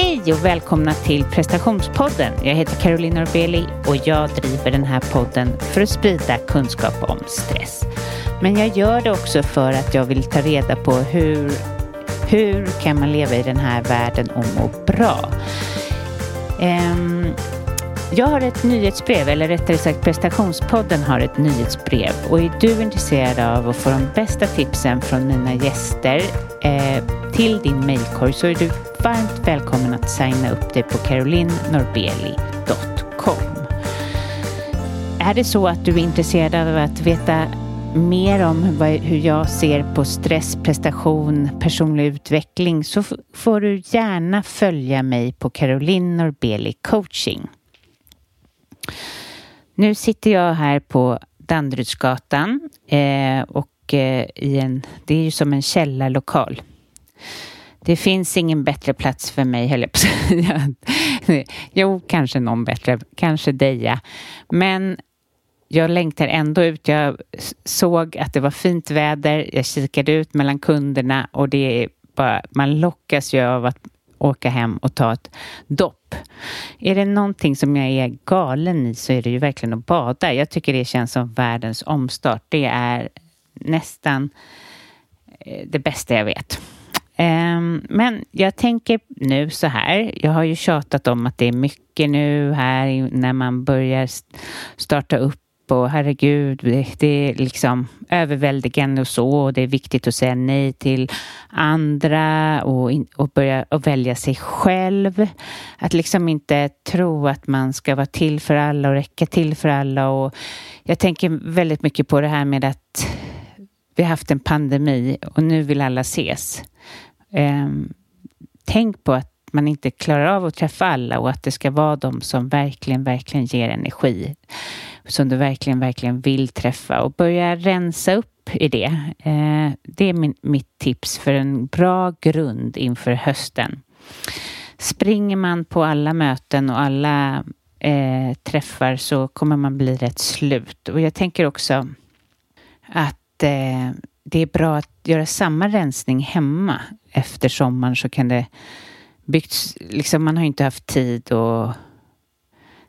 Hej och välkomna till prestationspodden. Jag heter Caroline Norbeli och jag driver den här podden för att sprida kunskap om stress. Men jag gör det också för att jag vill ta reda på hur, hur kan man leva i den här världen och må bra. Um, jag har ett nyhetsbrev, eller rättare sagt prestationspodden har ett nyhetsbrev och är du intresserad av att få de bästa tipsen från mina gäster eh, till din mailkorg så är du varmt välkommen att signa upp dig på carolinnorbeli.com. Är det så att du är intresserad av att veta mer om hur jag ser på stress, prestation, personlig utveckling så får du gärna följa mig på Caroline Norbeli coaching. Nu sitter jag här på Danderydsgatan eh, och eh, i en, det är ju som en källarlokal. Det finns ingen bättre plats för mig, höll jag på att säga. Jo, kanske någon bättre, kanske Deja. Men jag längtar ändå ut. Jag såg att det var fint väder. Jag kikade ut mellan kunderna och det är bara, man lockas ju av att åka hem och ta ett dopp. Är det någonting som jag är galen i så är det ju verkligen att bada. Jag tycker det känns som världens omstart. Det är nästan eh, det bästa jag vet. Ehm, men jag tänker nu så här. Jag har ju tjatat om att det är mycket nu här när man börjar starta upp och herregud, det, är liksom överväldigande och så och det är viktigt att säga nej till andra och, och börja och välja sig själv. Att liksom inte tro att man ska vara till för alla och räcka till för alla och jag tänker väldigt mycket på det här med att vi har haft en pandemi och nu vill alla ses. Um, tänk på att man inte klarar av att träffa alla och att det ska vara de som verkligen, verkligen ger energi som du verkligen, verkligen vill träffa och börja rensa upp i det. Eh, det är min, mitt tips för en bra grund inför hösten. Springer man på alla möten och alla eh, träffar så kommer man bli rätt slut. Och jag tänker också att eh, det är bra att göra samma rensning hemma. Efter sommaren så kan det byggts, liksom man har inte haft tid att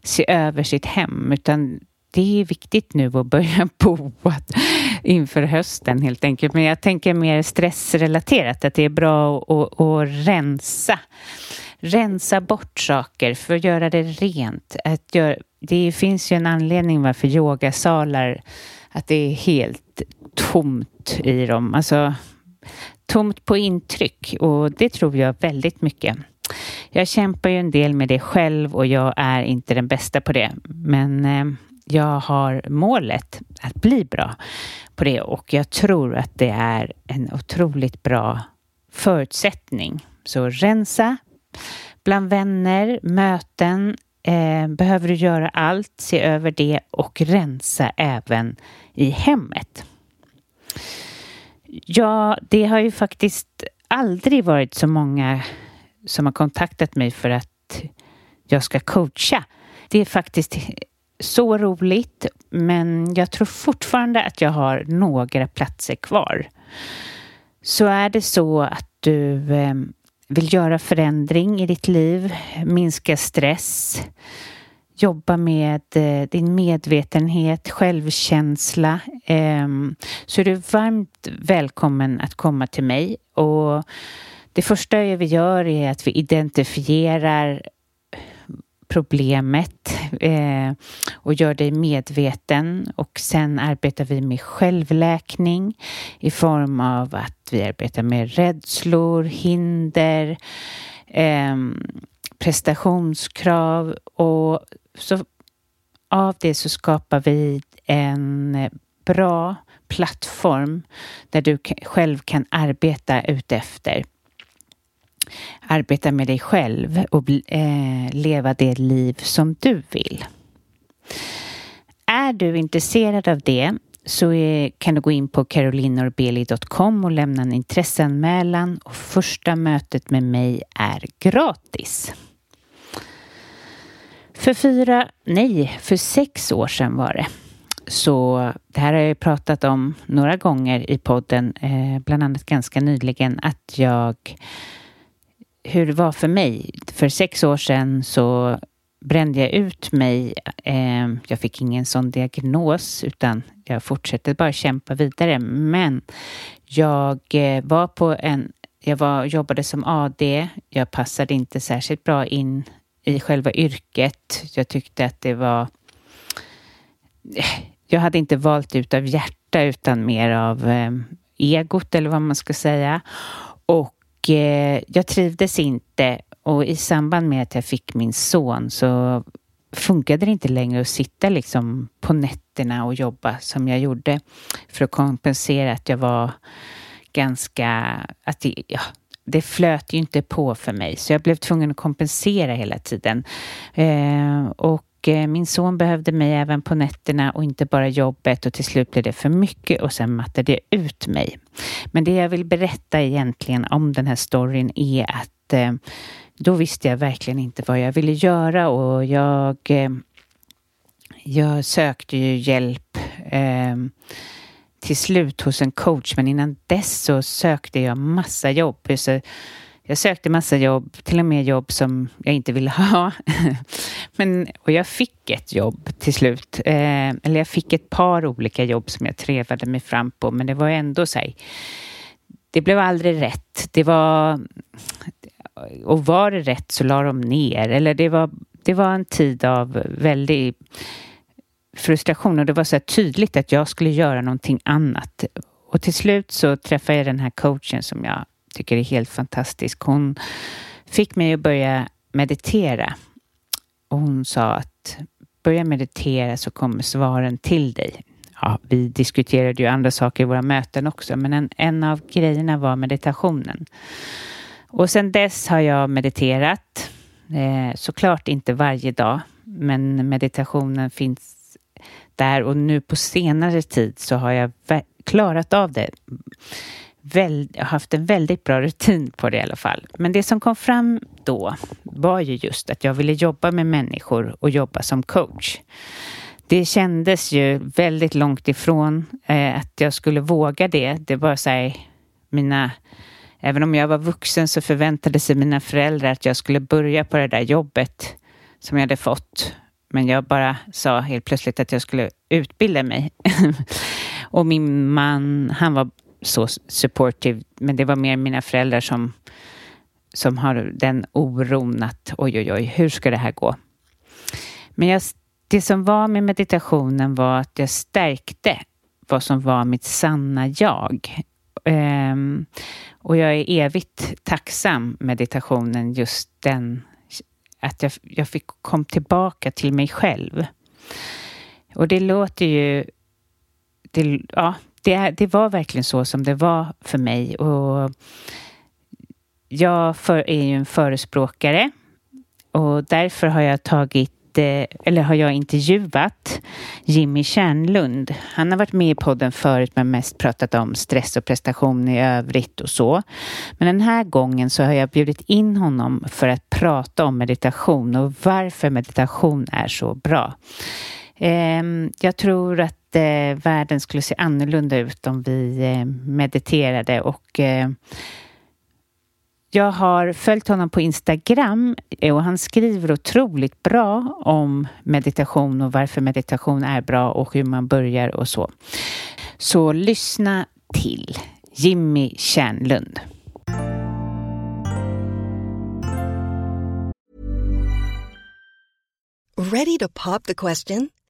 se över sitt hem utan det är viktigt nu att börja boa inför hösten helt enkelt. Men jag tänker mer stressrelaterat, att det är bra att, att rensa. Rensa bort saker för att göra det rent. Att göra, det finns ju en anledning varför yogasalar, att det är helt tomt i dem. Alltså tomt på intryck och det tror jag väldigt mycket. Jag kämpar ju en del med det själv och jag är inte den bästa på det. Men eh, jag har målet att bli bra på det och jag tror att det är en otroligt bra förutsättning. Så rensa bland vänner, möten, eh, behöver du göra allt, se över det och rensa även i hemmet. Ja, det har ju faktiskt aldrig varit så många som har kontaktat mig för att jag ska coacha. Det är faktiskt så roligt, men jag tror fortfarande att jag har några platser kvar. Så är det så att du eh, vill göra förändring i ditt liv, minska stress, jobba med eh, din medvetenhet, självkänsla, ehm, så är du varmt välkommen att komma till mig. Och det första vi gör är att vi identifierar problemet eh, och gör dig medveten. Och sen arbetar vi med självläkning i form av att vi arbetar med rädslor, hinder, eh, prestationskrav. Och så av det så skapar vi en bra plattform där du själv kan arbeta utefter arbeta med dig själv och eh, leva det liv som du vill. Är du intresserad av det så är, kan du gå in på carolinorbeli.com och lämna en intresseanmälan och första mötet med mig är gratis. För fyra, nej, för sex år sedan var det. Så det här har jag pratat om några gånger i podden, eh, bland annat ganska nyligen, att jag hur det var för mig. För sex år sedan så brände jag ut mig. Eh, jag fick ingen sån diagnos utan jag fortsatte bara kämpa vidare. Men jag eh, var på en, jag var, jobbade som AD. Jag passade inte särskilt bra in i själva yrket. Jag tyckte att det var eh, jag hade inte valt ut av hjärta utan mer av egot eller vad man ska säga. Och eh, jag trivdes inte och i samband med att jag fick min son så funkade det inte längre att sitta liksom på nätterna och jobba som jag gjorde för att kompensera att jag var ganska, att det, ja, det flöt ju inte på för mig så jag blev tvungen att kompensera hela tiden. Eh, och Eh, min son behövde mig även på nätterna och inte bara jobbet och till slut blev det för mycket och sen mattade jag ut mig. Men det jag vill berätta egentligen om den här storyn är att eh, då visste jag verkligen inte vad jag ville göra och jag, eh, jag sökte ju hjälp eh, till slut hos en coach men innan dess så sökte jag massa jobb. Så jag sökte massa jobb, till och med jobb som jag inte ville ha. Men, och jag fick ett jobb till slut. Eh, eller jag fick ett par olika jobb som jag trevade mig fram på, men det var ändå så här, det blev aldrig rätt. Det var... Och var det rätt så la de ner. Eller det var, det var en tid av väldig frustration och det var så tydligt att jag skulle göra någonting annat. Och till slut så träffade jag den här coachen som jag tycker är helt fantastisk. Hon fick mig att börja meditera. Och hon sa att börja meditera så kommer svaren till dig. Ja, vi diskuterade ju andra saker i våra möten också, men en, en av grejerna var meditationen. Och sedan dess har jag mediterat. Eh, såklart inte varje dag, men meditationen finns där och nu på senare tid så har jag klarat av det väl, haft en väldigt bra rutin på det i alla fall. Men det som kom fram då var ju just att jag ville jobba med människor och jobba som coach. Det kändes ju väldigt långt ifrån eh, att jag skulle våga det. Det var så här, mina Även om jag var vuxen så förväntade sig mina föräldrar att jag skulle börja på det där jobbet som jag hade fått. Men jag bara sa helt plötsligt att jag skulle utbilda mig. och min man, han var så supportive, men det var mer mina föräldrar som, som har den oron att oj, oj, oj, hur ska det här gå? Men jag, det som var med meditationen var att jag stärkte vad som var mitt sanna jag. Um, och jag är evigt tacksam meditationen, just den att jag, jag fick kom tillbaka till mig själv. Och det låter ju det, ja, det, det var verkligen så som det var för mig. Och jag för, är ju en förespråkare och därför har jag tagit eh, eller har jag intervjuat Jimmy Kärnlund. Han har varit med i podden förut men mest pratat om stress och prestation i övrigt och så. Men den här gången så har jag bjudit in honom för att prata om meditation och varför meditation är så bra. Ehm, jag tror att eh, världen skulle se annorlunda ut om vi eh, mediterade och eh, jag har följt honom på Instagram eh, och han skriver otroligt bra om meditation och varför meditation är bra och hur man börjar och så. Så lyssna till Jimmy Kärnlund. Ready to pop the question?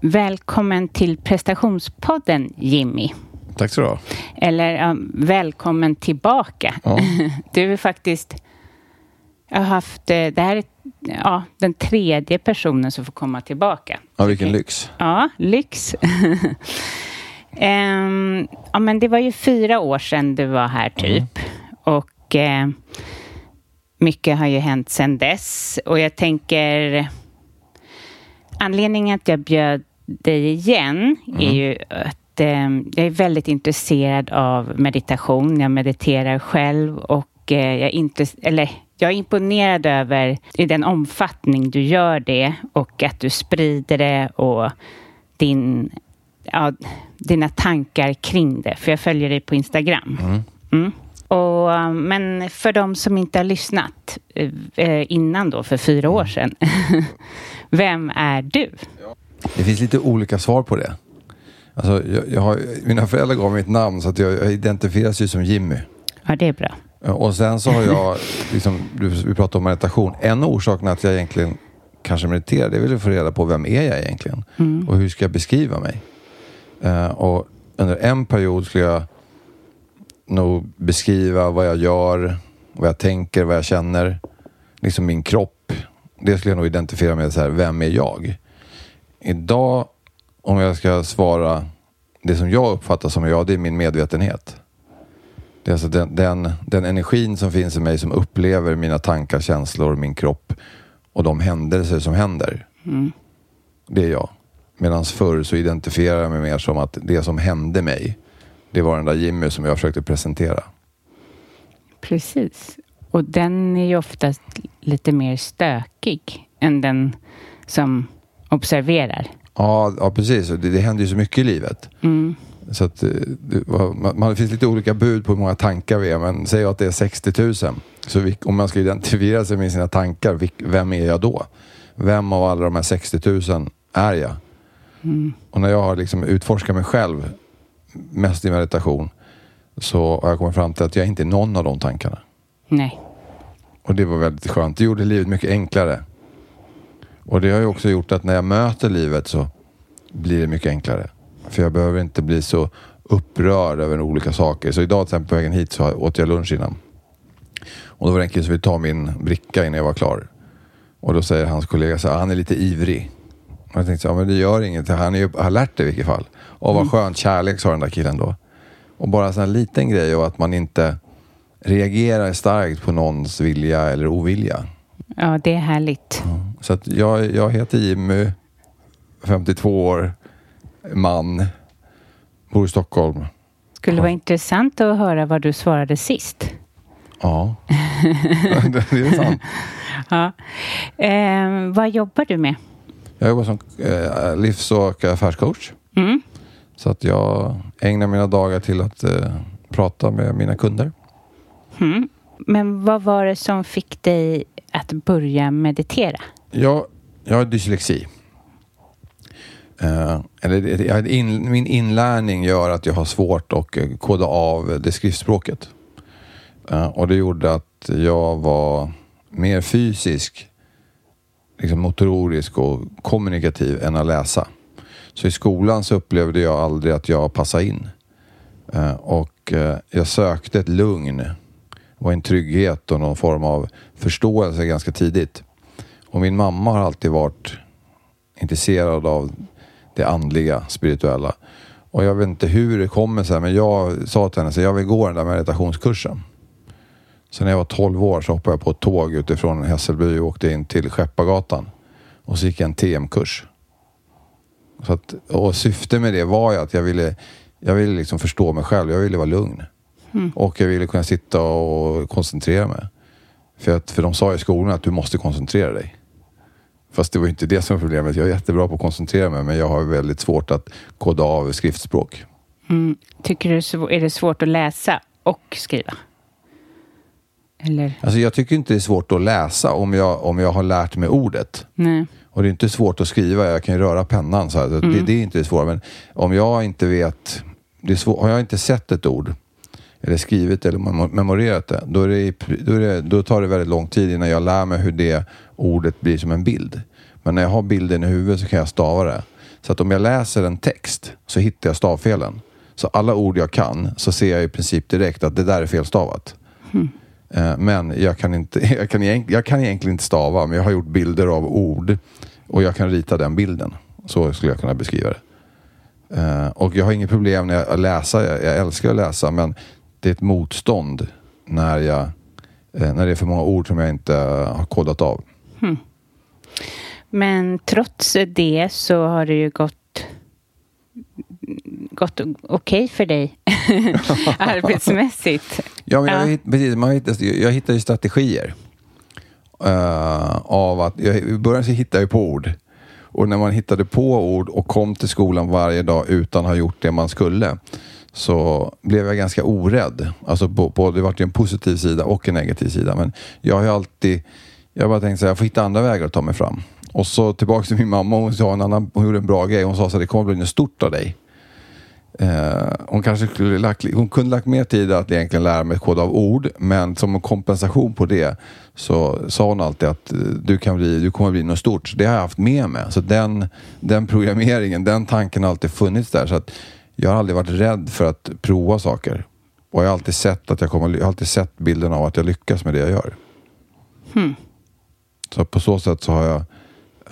Välkommen till prestationspodden Jimmy. Tack så du ha. Eller um, välkommen tillbaka. Ja. Du är faktiskt... Jag har haft... eh, Det här är ja, den tredje personen som får komma tillbaka. Ja, vilken lyx. Ja, lyx. Ehm, ja, men det var ju fyra år sedan du var här typ. Och eh, mycket har ju hänt sedan dess. Och jag tänker... Anledningen att jag bjöd dig igen är ju att eh, jag är väldigt intresserad av meditation. Jag mediterar själv och eh, jag, är intress- eller, jag är imponerad över i den omfattning du gör det och att du sprider det och din, ja, dina tankar kring det. För jag följer dig på Instagram. Mm. Och, eh, men för de som inte har lyssnat eh, innan då, för fyra år sedan. Vem är du? Det finns lite olika svar på det. Alltså, jag, jag har, mina föräldrar gav mig ett namn så att jag, jag identifieras ju som Jimmy. Ja, det är bra. Och sen så har jag, liksom, vi pratade om meditation. En av orsakerna att jag egentligen kanske mediterar, det är väl att få reda på vem är jag egentligen? Och hur ska jag beskriva mig? Eh, och under en period skulle jag nog beskriva vad jag gör, vad jag tänker, vad jag känner. Liksom min kropp. Det skulle jag nog identifiera med så här, vem är jag? Idag, om jag ska svara det som jag uppfattar som jag, det är min medvetenhet. Det är alltså den, den, den energin som finns i mig som upplever mina tankar, känslor, min kropp och de händelser som händer. Det är jag. Medan förr så identifierar jag mig mer som att det som hände mig, det var den där Jimmy som jag försökte presentera. Precis. Och den är ju oftast lite mer stökig än den som observerar. Ja, ja precis. Det, det händer ju så mycket i livet. Så att, eh, det, man, det finns lite olika bud på hur många tankar vi är, men säg att det är 60 000. Så vi, om man ska identifiera sig med sina tankar, vem är jag då? Vem av alla de här 60 000 är jag? Och när jag har liksom utforskat mig själv, mest i meditation, så har jag kommit fram till att jag inte är någon av de tankarna. Nej. Och det var väldigt skönt. Det gjorde livet mycket enklare. Och det har ju också gjort att när jag möter livet så blir det mycket enklare. För jag behöver inte bli så upprörd över olika saker. Så idag till exempel på vägen hit så åt jag lunch innan. Och då var det en kille som ville ta min bricka innan jag var klar. Och då säger hans kollega så här, han är lite ivrig. Och jag tänkte så här, men det gör inget. Han är ju, det i vilket fall. Och vad skönt, kärlek sa den där killen då. Och bara en sån här liten grej och att man inte reagerar starkt på någons vilja eller ovilja. Ja, det är härligt. Så att jag, jag heter Jimmy, 52 år, man, bor i Stockholm. Skulle vara intressant att höra vad du svarade sist. Ja, det är sant. Ja. Eh, vad jobbar du med? Jag jobbar som eh, livs och affärscoach. Mm. Så att jag ägnar mina dagar till att eh, prata med mina kunder. Mm. Men vad var det som fick dig att börja meditera? Jag, jag har dyslexi. Eh, eller, in, min inlärning gör att jag har svårt att eh, koda av det skriftspråket. Eh, och det gjorde att jag var mer fysisk, liksom motorisk och kommunikativ än att läsa. Så i skolan så upplevde jag aldrig att jag passade in. Eh, och eh, jag sökte ett lugn och en trygghet och någon form av förståelse ganska tidigt. Och min mamma har alltid varit intresserad av det andliga, spirituella. Och jag vet inte hur det kommer sig, men jag sa till henne att jag vill gå den där meditationskursen. Så när jag var 12 år så hoppade jag på ett tåg utifrån Hässelby och åkte in till Skeppargatan. Och så gick jag en TM-kurs. Så att, och syftet med det var ju att jag ville, jag ville liksom förstå mig själv. Jag ville vara lugn. Och jag ville kunna sitta och koncentrera mig. För, att, för de sa i skolan att du måste koncentrera dig. Fast det var ju inte det som var problemet. Jag är jättebra på att koncentrera mig men jag har väldigt svårt att koda av skriftspråk. Tycker du är det svårt att läsa och skriva? Eller? Alltså jag tycker inte det är svårt att läsa om jag, om jag har lärt mig ordet. Nej. Och det är inte svårt att skriva, jag kan ju röra pennan så. Så det, det är inte det svåra. Men om jag inte vet, det svår, har jag inte sett ett ord eller skrivit eller memo- memorerat det, då, det, då, det, då tar det väldigt lång tid innan jag lär mig hur det ordet blir som en bild. Men när jag har bilden i huvudet så kan jag stava det. Så att om jag läser en text så hittar jag stavfelen. Så alla ord jag kan så ser jag i princip direkt att det där är felstavat. Eh, Eh, men jag kan, inte, jag, kan jag kan egentligen inte stava, men jag har gjort bilder av ord och jag kan rita den bilden. Så skulle jag kunna beskriva det. Eh, och jag har inget problem när jag läser, jag, älskar att läsa, men det är ett motstånd när, jag, eh, när det är för många ord som jag inte har kodat av. Hm. Men trots det så har det ju gått gått okej för dig arbetsmässigt. Ja, men jag, Ja. precis, man hittar, jag hittar ju strategier. eh, av att, jag, I början så hittade jag på ord. Och när man hittade på ord och kom till skolan varje dag utan att ha gjort det man skulle så blev jag ganska orädd. Alltså på, på, det var ju en positiv sida och en negativ sida. Men jag har alltid, jag bara tänkt här, jag får hitta andra vägar att ta mig fram. Och så tillbaka till min mamma, hon sa en annan, hon gjorde en bra grej. Hon sa här, det kommer bli något stort av dig. Eh, hon kanske skulle lagt, hon kunde lagt mer tid att egentligen lära mig koda av ord, men som en kompensation på det så sa hon alltid att eh, du, kan bli, du kommer bli något stort. Så det har jag haft med mig. Så den, den programmeringen, den tanken har alltid funnits där. Så att jag har aldrig varit rädd för att prova saker. Och jag har alltid sett, att jag kommer, jag har alltid sett bilden av att jag lyckas med det jag gör. Så på så sätt så har jag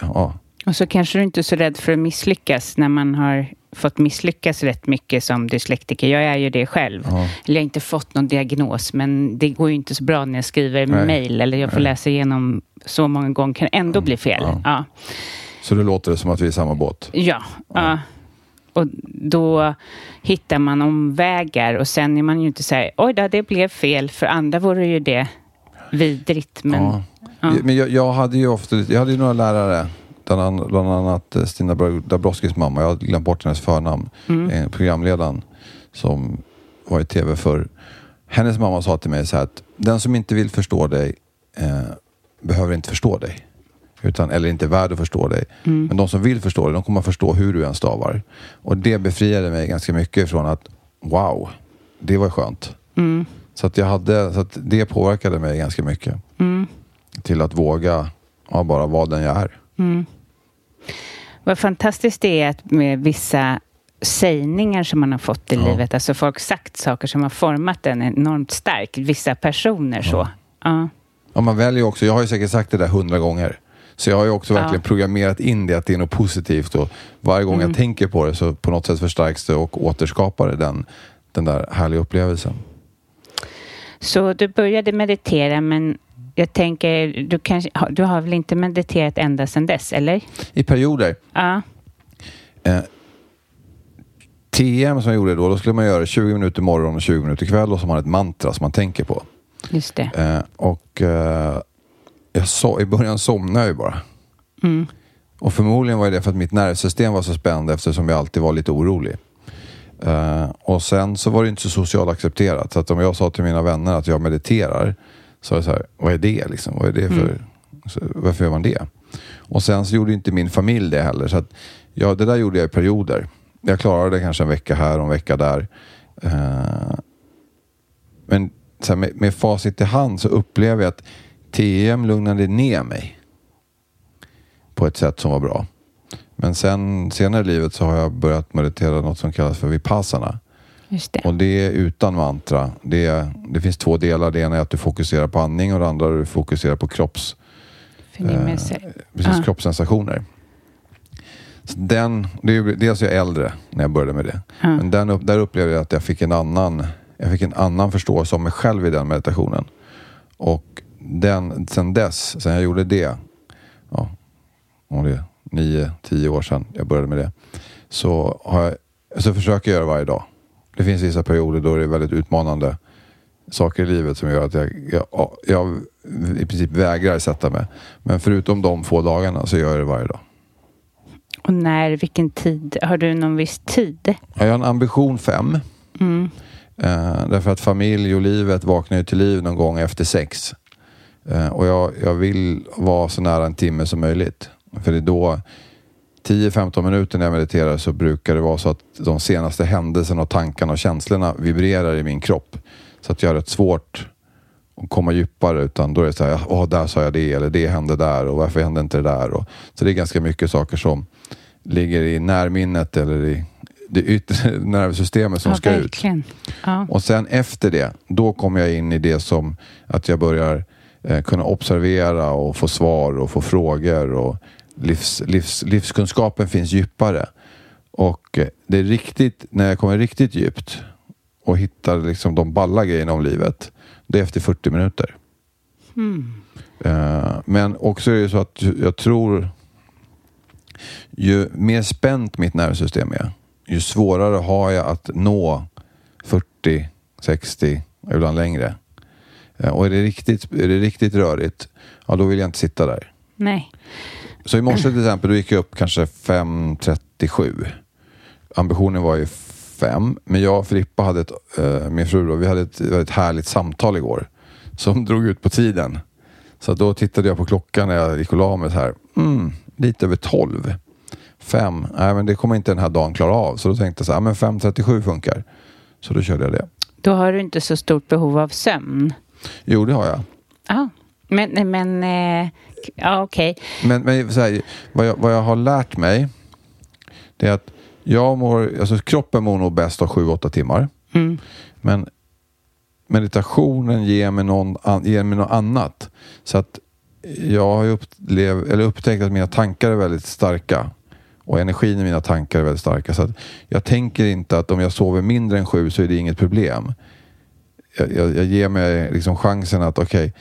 ja, Och så kanske du inte är så rädd för att misslyckas när man har fått misslyckas rätt mycket som dyslektiker. Jag är ju det själv. Ja. Eller jag har inte fått någon diagnos, men det går ju inte så bra när jag skriver Nej. mejl eller jag får läsa igenom så många gånger, kan ändå bli fel. Ja. Ja. Så det låter det som att vi är i samma båt. Ja. ja. Och då hittar man omvägar och sen är man ju inte så här, oj då, det blev fel. För andra vore ju det vidrigt. Men. Men jag, jag hade ju ofta, jag hade ju några lärare, bland annat, bland annat eh, Stina Dabrowskis mamma, jag har glömt bort hennes förnamn, eh, programledaren som var i tv för Hennes mamma sa till mig så här att den som inte vill förstå dig eh, behöver inte förstå dig. Utan, eller inte är värd att förstå dig. Men de som vill förstå dig, de kommer att förstå hur du än stavar. Och det befriade mig ganska mycket från att wow, det var skönt. Så, att jag hade, så att det påverkade mig ganska mycket. Till att våga ja, bara vara den jag är. Vad fantastiskt det är att med vissa sägningar som man har fått i Ja. livet, alltså folk sagt saker som har format en enormt starkt, vissa personer så. Ja. Ja, man väljer också, jag har ju säkert sagt det där hundra gånger. Så jag har ju också Ja. verkligen programmerat in det att det är något positivt och varje gång jag tänker på det så på något sätt förstärks det och återskapar det den, den där härliga upplevelsen. Så du började meditera, men jag tänker, du, kanske, du har väl inte mediterat ända sedan dess, eller? I perioder. Ja. Eh, TM som jag gjorde då, då skulle man göra 20 minuter morgon och 20 minuter kväll och så har man ett mantra som man tänker på. Just det. Eh, och eh, jag så, i början somnade jag ju bara. Och förmodligen var det för att mitt nervsystem var så spänd eftersom jag alltid var lite orolig. Eh, och sen så var det inte så socialt accepterat. Så att om jag sa till mina vänner att jag mediterar är det så här, vad är det liksom? Vad är det för, så, varför gör man det? Och sen så gjorde inte min familj det heller. Så att, ja, det där gjorde jag i perioder. Jag klarade det kanske en vecka här och en vecka där. Eh, men så här, med, med facit i hand så upplever jag att TM lugnade ner mig. På ett sätt som var bra. Men sen senare i livet så har jag börjat meditera något som kallas för vipassana. Just det. Och det är utan mantra. Det, är, det finns två delar. Det ena är att du fokuserar på andning och det andra är att du fokuserar på kropps, Förnimmelser. precis, Ja. kroppssensationer. Så den, det är, dels är jag äldre när jag började med det. Men den, där upplevde jag att jag fick en annan, jag fick en annan förståelse om mig själv i den meditationen. Och den, sen dess, sen jag gjorde det, ja, om det är nio, tio år sedan jag började med det, så, har jag, så försöker jag göra varje dag. Det finns vissa perioder då det är väldigt utmanande saker i livet som gör att jag, jag, jag i princip vägrar sätta mig. Men förutom de få dagarna så gör jag det varje dag. Och när, vilken tid? Har du någon viss tid? Jag har en ambition fem. Eh, därför att familj och livet vaknar ju till liv någon gång efter sex. Eh, och jag, jag vill vara så nära en timme som möjligt. För det är då 10-15 minuter när jag mediterar så brukar det vara så att de senaste händelserna och tankarna och känslorna vibrerar i min kropp. Så att jag har rätt svårt att komma djupare utan då är det så här, åh där sa jag det eller det hände där och varför hände inte det där? Och, så det är ganska mycket saker som ligger i närminnet eller i det yttre nervsystemet som ja, ska ut. verkligen. Ja. Och sen efter det, då kommer jag in i det som att jag börjar eh, kunna observera och få svar och få frågor och livs, livs, livskunskapen finns djupare. Och eh, det är riktigt, när jag kommer riktigt djupt och hittar liksom de balla grejerna om livet, det är efter 40 minuter. Eh, men också är det så att jag tror ju mer spänt mitt nervsystem är, ju svårare har jag att nå 40, 60, ibland längre. Eh, Och är det riktigt, är det riktigt rörigt, ja då vill jag inte sitta där. Nej. Så i morse till exempel, då gick jag upp kanske 5.37. Ambitionen var ju 5, men jag och Filippa hade ett, eh, min fru då, vi hade ett väldigt härligt samtal igår. Som drog ut på tiden. Så då tittade jag på klockan när jag gick och la mig så här. Mm, lite över 12. 5, nej men det kommer inte den här dagen klara av. Så då tänkte jag så här, men 5.37 funkar. Så då körde jag det. Då har du inte så stort behov av sömn. Jo, det har jag. Ja, men, men eh, ja, okej. Men, men så här, vad, jag, vad jag har lärt mig det är att jag mår, alltså kroppen mår nog bäst av 7-8 timmar. Men meditationen ger mig, någon, ger mig något annat. Så att jag har upplev, eller upptäckt att mina tankar är väldigt starka. Och energin i mina tankar är väldigt starka. Så att jag tänker inte att om jag sover mindre än sju så är det inget problem. Jag, jag, jag ger mig liksom chansen att okej,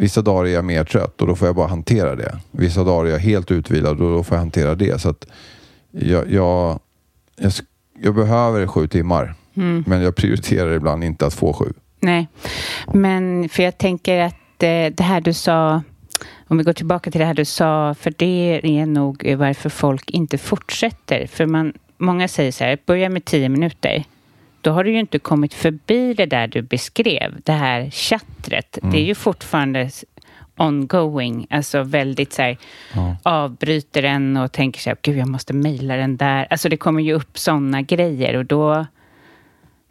vissa dagar är jag mer trött och då får jag bara hantera det. Vissa dagar är jag helt utvilad och då får jag hantera det. Så jag, jag, jag, jag behöver sju timmar. Men jag prioriterar ibland inte att få sju. Nej, men för jag tänker att eh, det här du sa, om vi går tillbaka till det här du sa, för det är nog varför folk inte fortsätter. För man, många säger så här, börja med tio minuter. Då har du ju inte kommit förbi det där du beskrev, det här chattret. Det är ju fortfarande ongoing, alltså väldigt så här, avbryter en och tänker så här, gud jag måste mejla den där. Alltså det kommer ju upp sådana grejer och då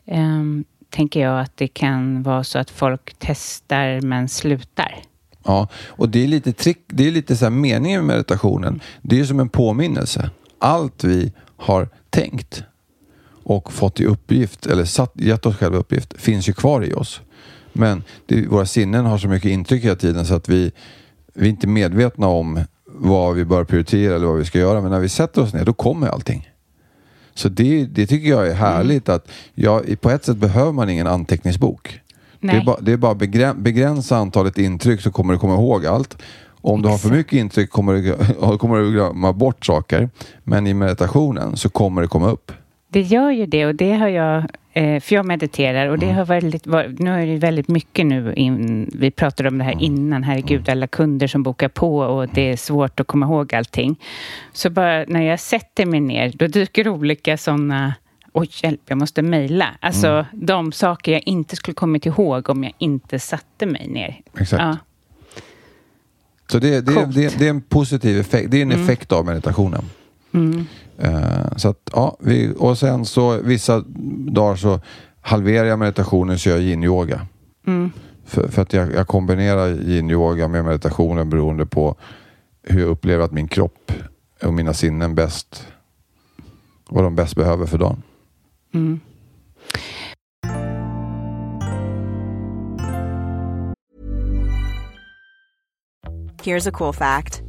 ehm, tänker jag att det kan vara så att folk testar men slutar. Ja, och det är lite, trick, det är lite så här meningen med meditationen. Det är ju som en påminnelse. Allt vi har tänkt och fått i uppgift, eller satt, gett oss själva uppgift, finns ju kvar i oss. Men det, våra sinnen har så mycket intryck hela tiden så att vi, vi är inte medvetna om vad vi bör prioritera eller vad vi ska göra. Men när vi sätter oss ner, då kommer allting. Så det, det tycker jag är härligt att jag, på ett sätt behöver man ingen anteckningsbok. Det är, Nej. bara, det är bara begrä- begränsa antalet intryck så kommer du komma ihåg allt. Om du har för mycket intryck kommer du, kommer du glömma bort saker. Men i meditationen så kommer det komma upp. Det gör ju det och det har jag, eh, för jag mediterar och det har väldigt, var- nu är det väldigt mycket nu, in, vi pratade om det här innan, herregud alla kunder som bokar på och det är svårt att komma ihåg allting. Så bara när jag sätter mig ner, då dyker olika sådana Oj, hjälp, jag måste mejla. Alltså de saker jag inte skulle kommit ihåg om jag inte satte mig ner. Exakt. Ja. Så det, det, det, det är en positiv effekt. Det är en effekt av meditationen. Eh, så att, ja, vi, och sen så vissa dagar så halverar jag meditationen så jag gör yin-yoga. För, för att jag, jag kombinerar yin-yoga med meditationen beroende på hur jag upplever att min kropp och mina sinnen bäst vad de bäst behöver för dagen. Here's a cool fact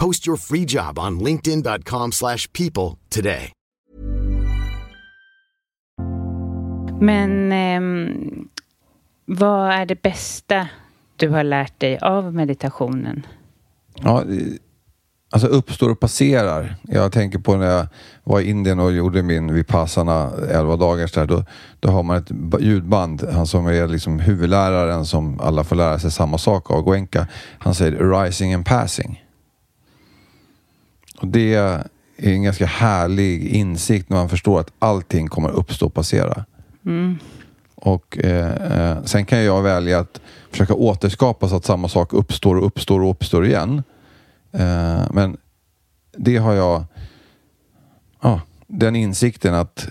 Post your free job on linkedin.com/people slash people today. Men ehm, vad är det bästa du har lärt dig av meditationen? Ja, i- alltså uppstår och passerar. Jag tänker på när jag var i Indien och gjorde min Vipassana 11 dagars där. Då, då har man ett ba- ljudband. Han som är liksom huvudläraren som alla får lära sig samma sak av, Goenka. Han säger arising and passing. Och det är en ganska härlig insikt när man förstår att allting kommer uppstå och passera. Och eh, eh, Sen kan jag välja att försöka återskapa så att samma sak uppstår och uppstår och uppstår igen. Eh, men det har jag... Ja, den insikten att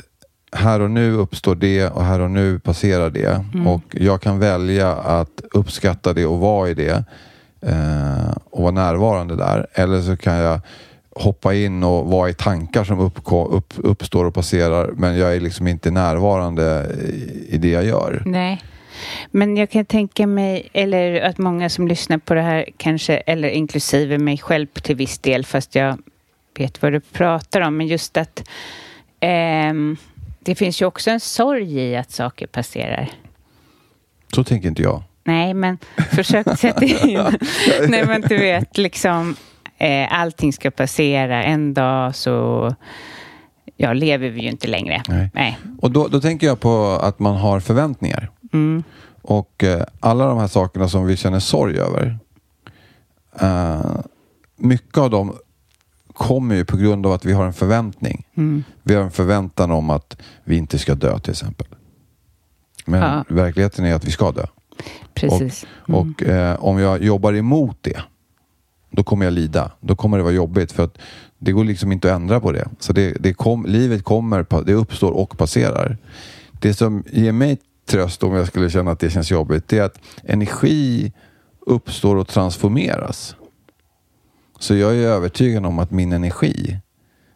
här och nu uppstår det och här och nu passerar det. Och jag kan välja att uppskatta det och vara i det. Eh, och vara närvarande där. Eller så kan jag hoppa in och vara i tankar som uppko- upp, uppstår och passerar. Men jag är liksom inte närvarande i, i det jag gör. Nej. Men jag kan tänka mig, eller att många som lyssnar på det här kanske, eller inklusive mig själv till viss del, fast jag vet vad du pratar om, men just att ehm, det finns ju också en sorg i att saker passerar. Så tänker inte jag. Nej, men försök sätta in. Nej, men du vet, liksom eh, allting ska passera. En dag så ja, lever vi ju inte längre. Nej. Nej. Och då, då tänker jag på att man har förväntningar. Och eh, alla de här sakerna som vi känner sorg över. Eh, mycket av dem kommer ju på grund av att vi har en förväntning. Vi har en förväntan om att vi inte ska dö till exempel. Men Ja. verkligheten är att vi ska dö. Precis. Och, och eh, om jag jobbar emot det, då kommer jag lida. Då kommer det vara jobbigt för att det går liksom inte att ändra på det. Så det, det kom, livet kommer, det uppstår och passerar. Det som ger mig tröst om jag skulle känna att det känns jobbigt, det är att energi uppstår och transformeras. Så jag är övertygad om att min energi,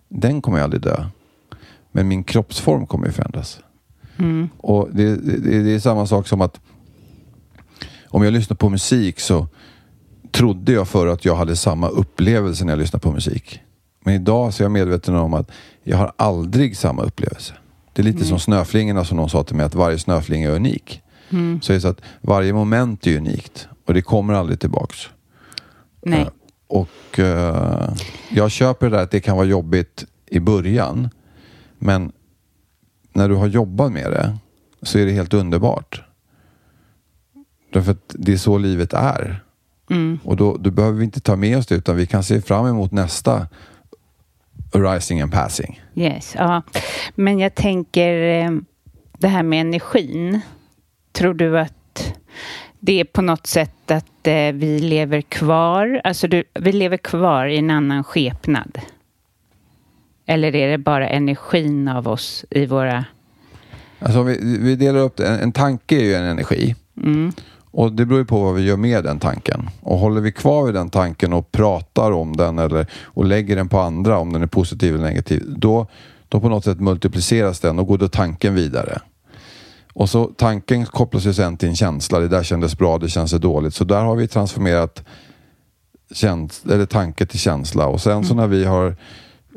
den kommer aldrig dö. Men min kroppsform kommer ju förändras. Och det, det, det är samma sak som att om jag lyssnar på musik så trodde jag förr att jag hade samma upplevelse när jag lyssnade på musik. Men idag så är jag medveten om att jag har aldrig samma upplevelse. Det är lite som snöflingorna som någon sa till mig, att varje snöflinga är unik. Så är det så att varje moment är unikt och det kommer aldrig tillbaks. Nej. Eh, Och eh, jag köper det där att det kan vara jobbigt i början. Men när du har jobbat med det så är det helt underbart. Därför att det är så livet är. Och då, då behöver vi inte ta med oss det utan vi kan se fram emot nästa arising and passing. Yes, ja. Men jag tänker eh, det här med energin. Tror du att det är på något sätt att eh, vi lever kvar, alltså du, vi lever kvar i en annan skepnad? Eller är det bara energin av oss i våra... Alltså vi, vi delar upp det. En, en tanke är ju en energi. Och det beror ju på vad vi gör med den tanken. Och håller vi kvar vid den tanken och pratar om den eller, och lägger den på andra, om den är positiv eller negativ, då, då på något sätt multipliceras den och går då tanken vidare. Och så tanken kopplas ju sen till en känsla. Det där kändes bra, det känns dåligt. Så där har vi transformerat käns eller tanke till känsla. Och sen så när vi har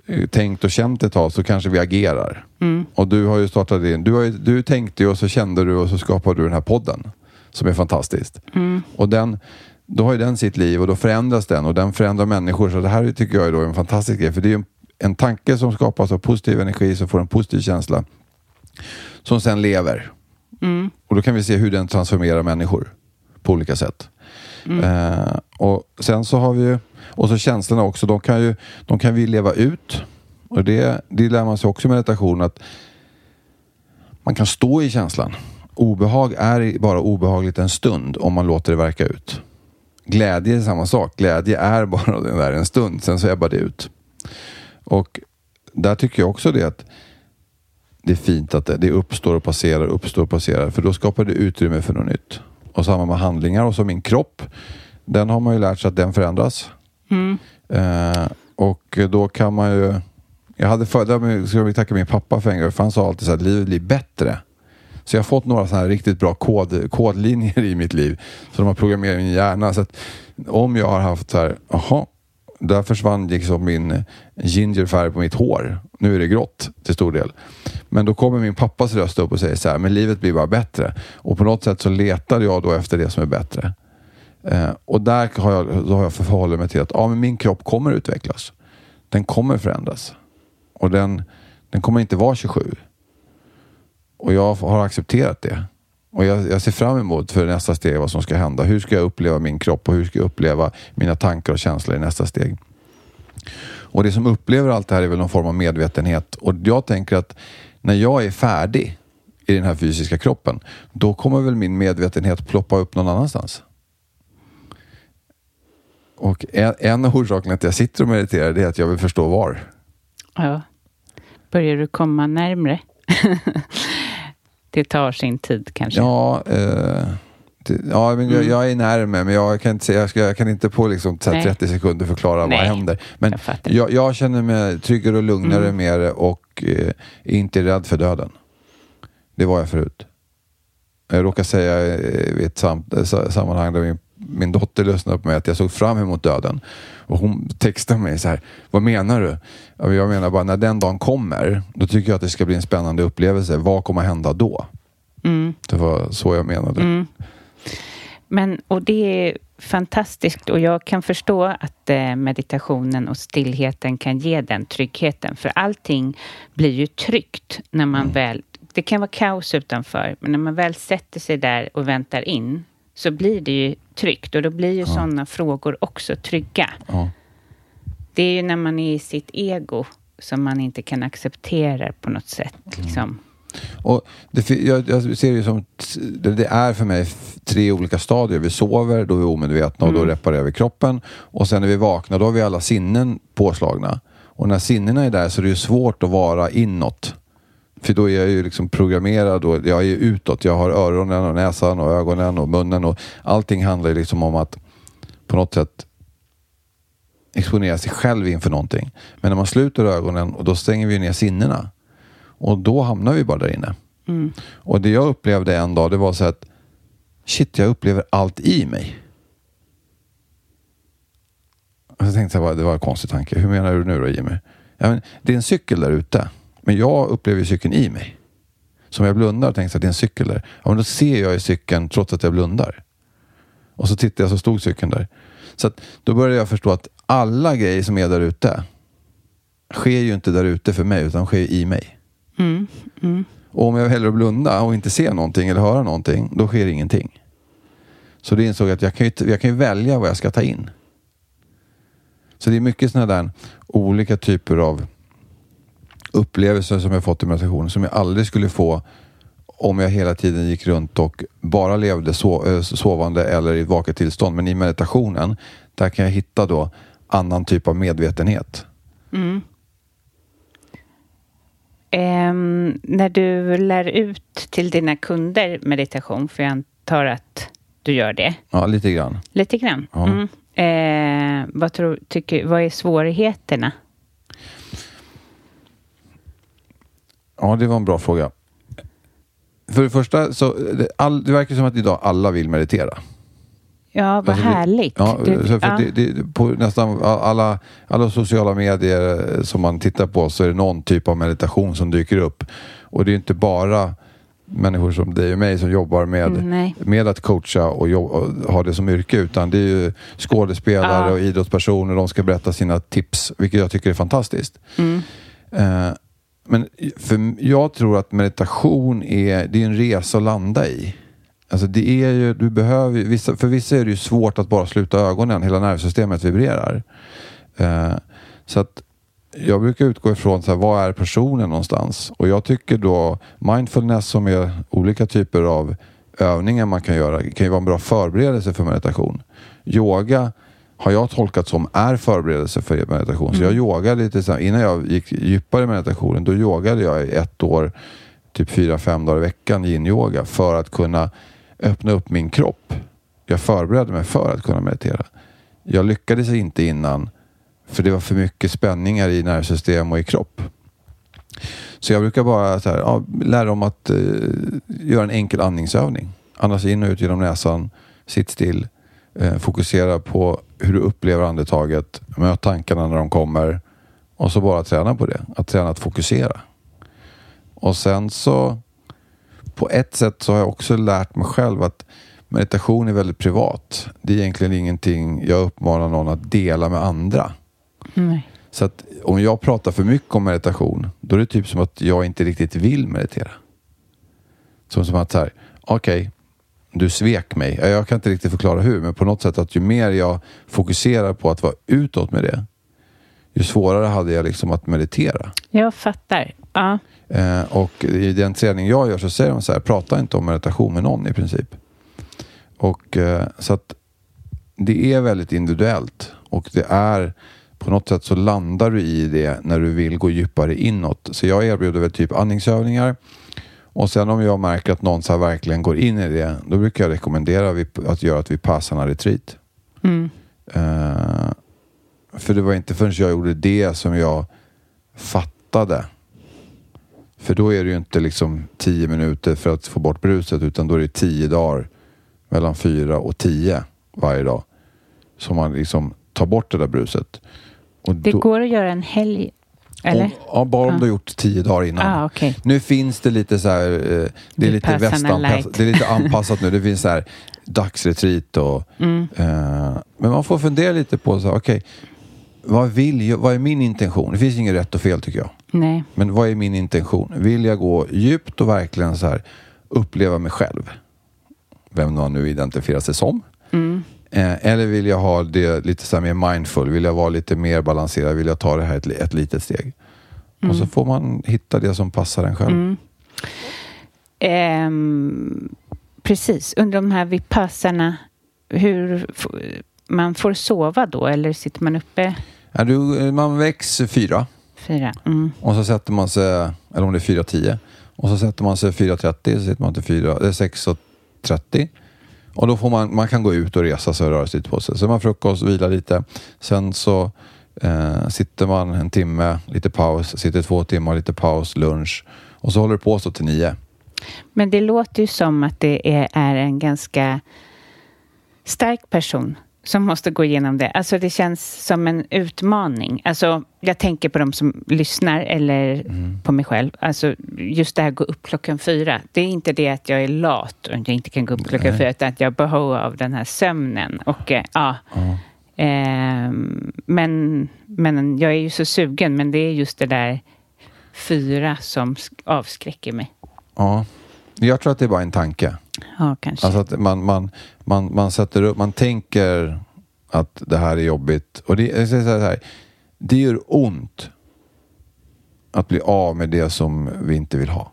eh, tänkt och känt ett tag så kanske vi agerar. Och du har ju startat din, du, har ju, du tänkte ju och så kände du och så skapade du den här podden. Som är fantastiskt. Och den, då har ju den sitt liv och då förändras den och den förändrar människor. Så det här tycker jag är då en fantastisk grej. För det är en, en tanke som skapas av positiv energi som får en positiv känsla. Som sen lever. Och då kan vi se hur den transformerar människor på olika sätt. Eh, och sen så har vi ju, och så känslorna också, de kan ju de kan vi leva ut. Och det, det lär man sig också i meditation att man kan stå i känslan. Obehag är bara obehagligt en stund om man låter det verka ut. Glädje är samma sak. Glädje är bara den där en stund, sen så ebbar det ut. Och där tycker jag också det att det är fint att det, uppstår och passerar, uppstår och passerar. För då skapar det utrymme för något nytt. Och samma med handlingar och så min kropp. Den har man ju lärt sig att den förändras. Eh, och då kan man ju... Jag hade för, där ska jag tacka min pappa för en gång. För han sa alltid så att livet blir bättre. Så jag har fått några sådana här riktigt bra kod, kodlinjer i mitt liv. Så de har programmerat min hjärna. Så att om jag har haft så här, jaha, där försvann liksom min gingerfärg på mitt hår. Nu är det grått till stor del. Men då kommer min pappas röst upp och säger så här, men livet blir bara bättre. Och på något sätt så letar jag då efter det som är bättre. Eh, och där har jag, då har jag förhållit mig till att ja, men min kropp kommer utvecklas. Den kommer förändras. Och den, den kommer inte vara 27. Och jag har accepterat det. Och jag, jag ser fram emot för nästa steg vad som ska hända. Hur ska jag uppleva min kropp och hur ska jag uppleva mina tankar och känslor i nästa steg? Och det som upplever allt det här är väl någon form av medvetenhet. Och jag tänker att när jag är färdig i den här fysiska kroppen, då kommer väl min medvetenhet ploppa upp någon annanstans. Och en, en av orsakerna till att jag sitter och mediterar det är att jag vill förstå var. Ja. Börjar du komma närmre? det tar sin tid kanske. Ja, eh, det, ja men jag, Mm. jag är närmare, men jag kan inte, säga- jag, ska, jag kan inte på liksom så här Nej. 30 sekunder förklara Nej, vad händer. Men jag jag, känner mig tryggare och lugnare Mm. med det och eh, inte rädd för döden. Det var jag förut. Jag råkade säga vid ett sam, eh, sa- sammanhang där min, min dotter lyssnade på mig att jag såg fram emot döden. Och hon textade mig så här, vad menar du? Jag menar bara, när den dagen kommer, då tycker jag att det ska bli en spännande upplevelse. Vad kommer hända då? Mm. Det var så jag menade. Men, och det är fantastiskt och jag kan förstå att eh, meditationen och stillheten kan ge den tryggheten. För allting blir ju tryggt när man väl... Det kan vara kaos utanför, men när man väl sätter sig där och väntar in så blir det ju tryggt och då blir ju sådana frågor också trygga. Ja. Det är ju när man är i sitt ego som man inte kan acceptera på något sätt. Liksom. Och det, jag, jag ser det som, det är för mig tre olika stadier. Vi sover, då är vi omedvetna och då reparerar vi kroppen. Och sen när vi vaknar, då har vi alla sinnen påslagna. Och när sinnena är där så är det ju svårt att vara inåt. För då är jag ju liksom programmerad och jag är utåt. Jag har öronen och näsan och ögonen och munnen och allting handlar ju liksom om att på något sätt exponera sig själv inför någonting. Men när man sluter ögonen och då stänger vi ner sinnena. Och då hamnar vi bara där inne. Och det jag upplevde en dag, det var så att shit, jag upplever allt i mig. Och så tänkte jag bara, det var en konstig tanke. Hur menar du nu då Jimmy? Ja, men, det är en cykel där ute, men jag upplever cykeln i mig. Så om jag blundar och tänker att det är en cykel där, ja, men då ser jag ju cykeln trots att jag blundar. Och så tittade jag så stod cykeln där. Så att då började jag förstå att alla grejer som är där ute sker ju inte där ute för mig, utan sker i mig. Och om jag hellre blunda och inte se någonting eller höra någonting, då sker ingenting. Så det insåg att jag kan ju, jag kan ju välja vad jag ska ta in. Så det är mycket sådana där olika typer av upplevelser som jag fått i meditation som jag aldrig skulle få om jag hela tiden gick runt och bara levde so eh, sovande eller i vaket tillstånd. Men i meditationen, där kan jag hitta då annan typ av medvetenhet. Ehm, när du lär ut till dina kunder meditation, för jag antar att du gör det, Ja, lite grann. lite grann. Ja. Mm. Eh, vad, tror, tycker, vad är svårigheterna? Ja, det var en bra fråga. för det första, så, det, all, det verkar som att idag alla vill meditera. Ja, vad Alltså härligt. Ja, så för ja. Det, det, på nästan alla, alla sociala medier som man tittar på så är det någon typ av meditation som dyker upp. Och det är inte bara människor som dig och mig som jobbar med, Mm, nej. med att coacha och, jobb, och ha det som yrke utan det är ju skådespelare Ja. och idrottspersoner. De ska berätta sina tips, vilket jag tycker är fantastiskt. Mm. Eh, men för jag tror att meditation är, det är en resa att landa i. Alltså det är ju, du behöver, vissa, för vissa är det ju svårt att bara sluta ögonen, hela nervsystemet vibrerar. Eh, så att jag brukar utgå ifrån så här, vad är personen någonstans? Och jag tycker då mindfulness som är olika typer av övningar man kan göra kan ju vara en bra förberedelse för meditation. Yoga har jag tolkat som är förberedelse för meditation. Så jag yogade lite innan jag gick djupare i meditationen, då yogade jag i ett år, typ fyra, fem dagar i veckan yin-yoga för att kunna öppna upp min kropp. Jag förberedde mig för att kunna meditera. Jag lyckades inte innan för det var för mycket spänningar i nervsystem och i kropp. Så jag brukar bara så här, ja, lära dem att eh, göra en enkel andningsövning. Andas in och ut genom näsan, sitt still, eh, fokusera på hur du upplever andetaget, möt tankarna när de kommer och så bara träna på det. Att träna att fokusera. Och sen så på ett sätt så har jag också lärt mig själv att meditation är väldigt privat. Det är egentligen ingenting jag uppmanar någon att dela med andra. Nej. Så att om jag pratar för mycket om meditation, då är det typ som att jag inte riktigt vill meditera. Som, som att så här, okej, du svek mig. Ja, Jag kan inte riktigt förklara hur, men på något sätt att ju mer jag fokuserar på att vara utåt med det, ju svårare hade jag liksom att meditera. Jag fattar. Ja. Eh, och i den träning jag gör så säger de så här, prata inte om meditation med någon i princip. Och eh, så att det är väldigt individuellt och det är på något sätt så landar du i det när du vill gå djupare inåt. Så jag erbjuder väl typ andningsövningar och sen om jag märker att någon så verkligen går in i det, då brukar jag rekommendera att göra ett vipassana retreat. Mm. Eh, för det var inte förrän jag gjorde det som jag fattade. För då är det ju inte liksom tio minuter för att få bort bruset utan då är det tio dagar mellan fyra och tio varje dag. Som man liksom tar bort det där bruset. Och Det då- går att göra en helg, eller? Om, ja, bara om du har gjort tio dagar innan. Ah, okej. Nu finns det lite så här, eh, det är lite västanpassat, det är lite anpassat nu. Det finns så här dagsretreat och... Mm. Eh, men man får fundera lite på så här, okej, vad vill jag, vad är min intention? Det finns inget rätt och fel tycker jag. Nej. Men vad är min intention? Vill jag gå djupt och verkligen så här uppleva mig själv? Vem man nu identifierar sig som. Mm. Eh, eller vill jag ha det lite så mer mindful? Vill jag vara lite mer balanserad? Vill jag ta det här ett, ett litet steg? Och så får man hitta det som passar en själv. Mm. Ehm, precis. Under de här vipassarna, hur man får sova då eller sitter man uppe Ja, du, man väcks fyra fyra? Mm. och så sätter man sig, eller om det är fyra tio och så sätter man sig 4.30 så sitter man till 4, det är 6.30 och då får man, man kan gå ut och resa sig och röra sig lite på sig. Så man frukost, vila lite. Sen så eh, sitter man en timme, lite paus, sitter två timmar, lite paus, lunch och så håller det på så till nio. Men det låter ju som att det är, är en ganska stark person som måste gå igenom det. Alltså det känns som en utmaning. Alltså jag tänker på de som lyssnar eller Mm. på mig själv. Alltså just det här gå upp klockan fyra. Det är inte det att jag är lat och jag inte kan gå upp klockan Nej. fyra utan att jag har behov av den här sömnen. Och eh, ja, Ja. Ehm, men, men jag är ju så sugen, men det är just det där fyra som sk- avskräcker mig. ja. Jag tror att det är bara en tanke. Ja, kanske. Alltså att man, man, man, man sätter upp, man tänker att det här är jobbigt. Och det, jag säga så här, det gör ont att bli av med det som vi inte vill ha.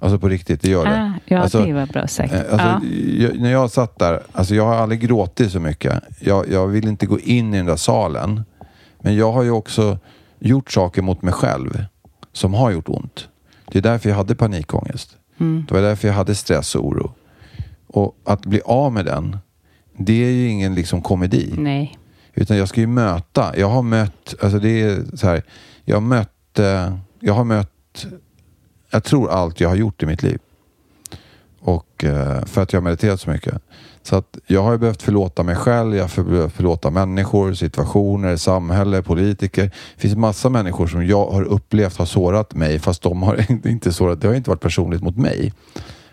Alltså på riktigt, det gör det. ah, ja, alltså, det var bra sagt. eh, Alltså, ja. jag, när jag satt där, alltså jag har aldrig gråtit så mycket. Jag, jag vill inte gå in i den där salen. Men jag har ju också gjort saker mot mig själv som har gjort ont. Det är därför jag hade panikångest. Mm. Det var därför jag hade stress och oro. Och att bli av med den, det är ju ingen liksom komedi. Nej. Utan jag ska ju möta. Jag har mött, alltså det är så här, jag har mött, eh, jag har mött, jag tror allt jag har gjort i mitt liv. Och eh, för att jag har mediterat så mycket. Så att jag har ju behövt förlåta mig själv, jag har behövt förlåta människor, situationer, samhälle, politiker. Det finns massa människor som jag har upplevt har sårat mig fast de har inte sårat, det har inte varit personligt mot mig.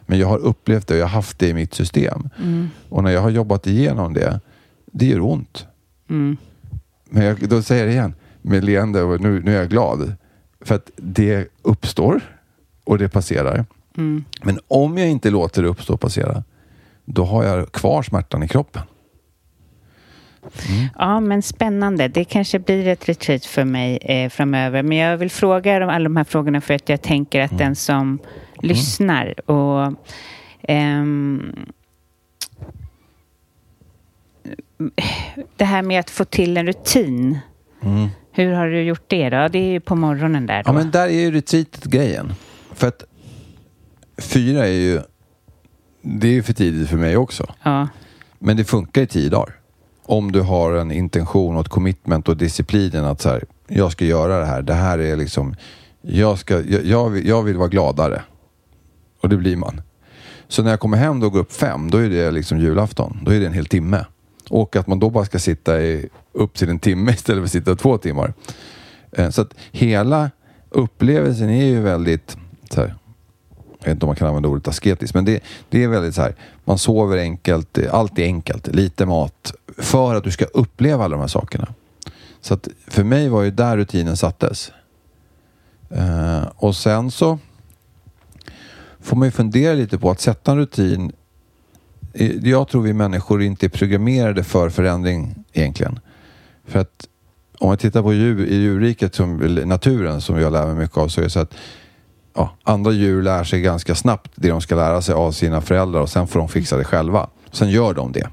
Men jag har upplevt det och jag har haft det i mitt system. Mm. Och när jag har jobbat igenom det, det gör ont. Mm. Men jag, då säger jag det igen med leende och nu, nu är jag glad. För att det uppstår och det passerar. Mm. Men om jag inte låter det uppstå och passera, då har jag kvar smärtan i kroppen. Ja, men spännande. Det kanske blir ett retreat för mig eh, framöver. Men jag vill fråga om alla de här frågorna för att jag tänker att den som lyssnar och ehm, det här med att få till en rutin. Hur har du gjort det då? Det är ju på morgonen där. Då. Ja, men där är ju retreatet grejen. För att fyra är ju, det är ju för tidigt för mig också. ja. Men det funkar i tio dagar. Om du har en intention och ett commitment och disciplinen att så här, jag ska göra det här. Det här är liksom, jag, ska, jag, jag, vill, jag vill vara gladare. Och det blir man. Så när jag kommer hem då och går upp fem, då är det liksom julafton. Då är det en hel timme. Och att man då bara ska sitta i, upp till en timme istället för att sitta två timmar. Eh, så att hela upplevelsen är ju väldigt, så här, jag vet inte om man kan använda ordet asketiskt, men det, det är väldigt så här, man sover enkelt, allt är enkelt, lite mat, för att du ska uppleva alla de här sakerna. Så att för mig var ju där rutinen sattes. Eh, och sen så får man ju fundera lite på att sätta en rutin. Eh, jag tror vi människor inte är programmerade för förändring egentligen. För att om man tittar på djur, i djurriket, som, eller naturen, som jag lär mig mycket av, så är det så att ja, andra djur lär sig ganska snabbt det de ska lära sig av sina föräldrar och sen får de fixa det själva. Sen gör de det.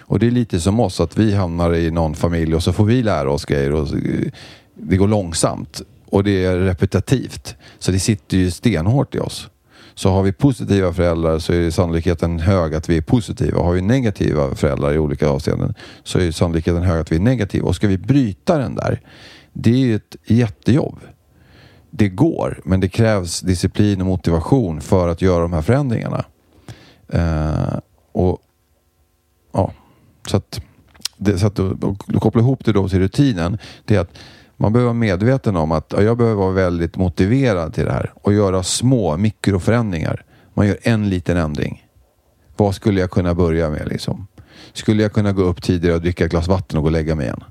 Och det är lite som oss, att vi hamnar i någon familj och så får vi lära oss grejer och eh, det går långsamt och det är repetitivt. Så det sitter ju stenhårt i oss. Så har vi positiva föräldrar så är sannolikheten hög att vi är positiva. Har vi negativa föräldrar i olika avseenden så är sannolikheten hög att vi är negativa. Och ska vi bryta den där, det är ju ett jättejobb. Det går, men det krävs disciplin och motivation för att göra de här förändringarna. Eh, och ja, så att, det, så att då, då koppla ihop det då till rutinen. Det är att man behöver vara medveten om att ja, jag behöver vara väldigt motiverad till det här och göra små mikroförändringar. Man gör en liten ändring. Vad skulle jag kunna börja med liksom? Skulle jag kunna gå upp tidigare och dricka ett glas vatten och gå och lägga mig igen?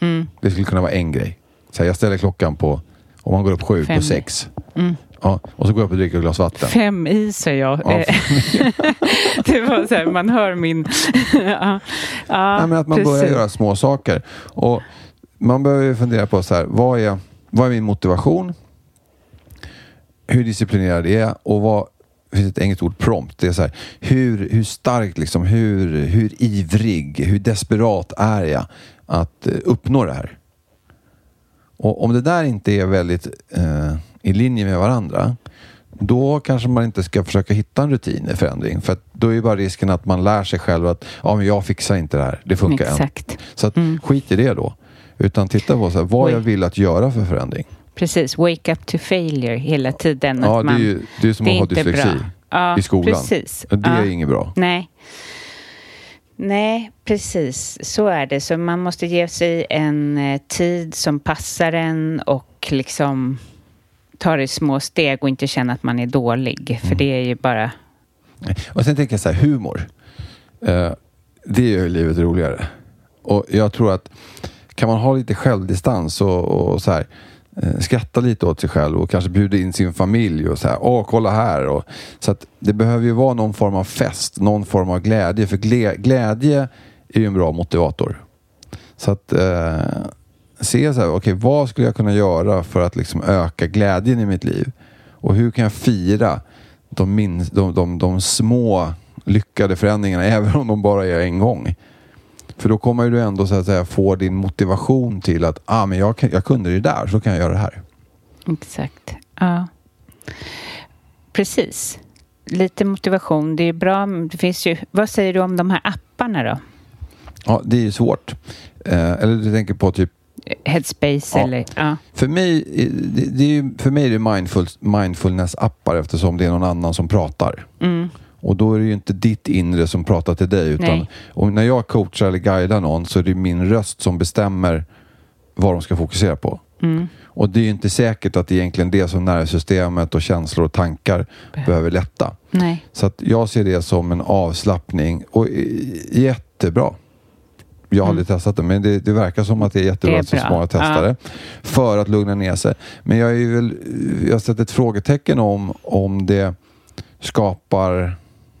Mm. Det skulle kunna vara en grej. Så här, jag ställer klockan på, om man går upp sju, Fem. på sex. Mm. Ja, och så går jag upp och dricker ett glas vatten. Fem i, säger jag. Ja, Eh, det var så här, man hör min... ja, ja, Nej, men att man börjar precis. göra små saker. Och man behöver ju fundera på så här, vad är, vad är min motivation? Hur disciplinerad är jag? Och vad, det finns ett engelskt ord, prompt. Det är så här, hur, hur starkt, liksom, hur, hur ivrig, hur desperat är jag att eh, uppnå det här? Och om det där inte är väldigt eh, i linje med varandra, då kanske man inte ska försöka hitta en rutin i förändring. För då är ju bara risken att man lär sig själv att ja, men jag fixar inte det här. Det funkar än. Exakt. Så att, skit i det då. Utan titta på så här, vad jag vill att göra för förändring. Precis, wake up to failure hela tiden. Ja, att det är man, ju det är som det att ha dyslexi. Ja, i skolan. Precis. Det är Ja. inget bra. Nej. Nej, precis. Så är det. Så man måste ge sig en eh, tid som passar en och liksom ta det i små steg och inte känna att man är dålig. För Mm. det är ju bara... Och sen tänker jag så här, humor. Eh, det gör ju livet roligare. Och jag tror att kan man ha lite självdistans och, och så här, eh, skratta lite åt sig själv och kanske bjuda in sin familj och så här, åh kolla här. Och, så att det behöver ju vara någon form av fest, någon form av glädje. För glädje är ju en bra motivator. Så att eh, se så här, okej vad skulle jag kunna göra för att liksom öka glädjen i mitt liv? Och hur kan jag fira de, min, de, de, de små lyckade förändringarna, även om de bara är en gång? För då kommer du ändå så att säga få din motivation till att ah, men jag, jag kunde det där, så kan jag göra det här. Exakt. Ja. Precis. Lite motivation. Det är bra. Det finns ju... Vad säger du om de här apparna då? Ja, det är ju svårt. Eh, eller du tänker på typ Headspace Ja. eller... Ja. För mig, är- det, det är för mig är det mindful, mindfulness-appar eftersom det är någon annan som pratar. Mm. Och då är det ju inte ditt inre som pratar till dig. Utan, Nej. och när jag coachar eller guidar någon så är det min röst som bestämmer vad de ska fokusera på. Mm. Och det är ju inte säkert att det är egentligen det som nervsystemet och känslor och tankar behöver lätta. Nej. Så jag ser det som en avslappning och jättebra. Jag har aldrig testat det, men det, det verkar som att det är jättebra Mm. Det att så bra. många testar Ja. det. För att lugna ner sig. Men jag, är väl, jag har sett ett frågetecken om, om det skapar,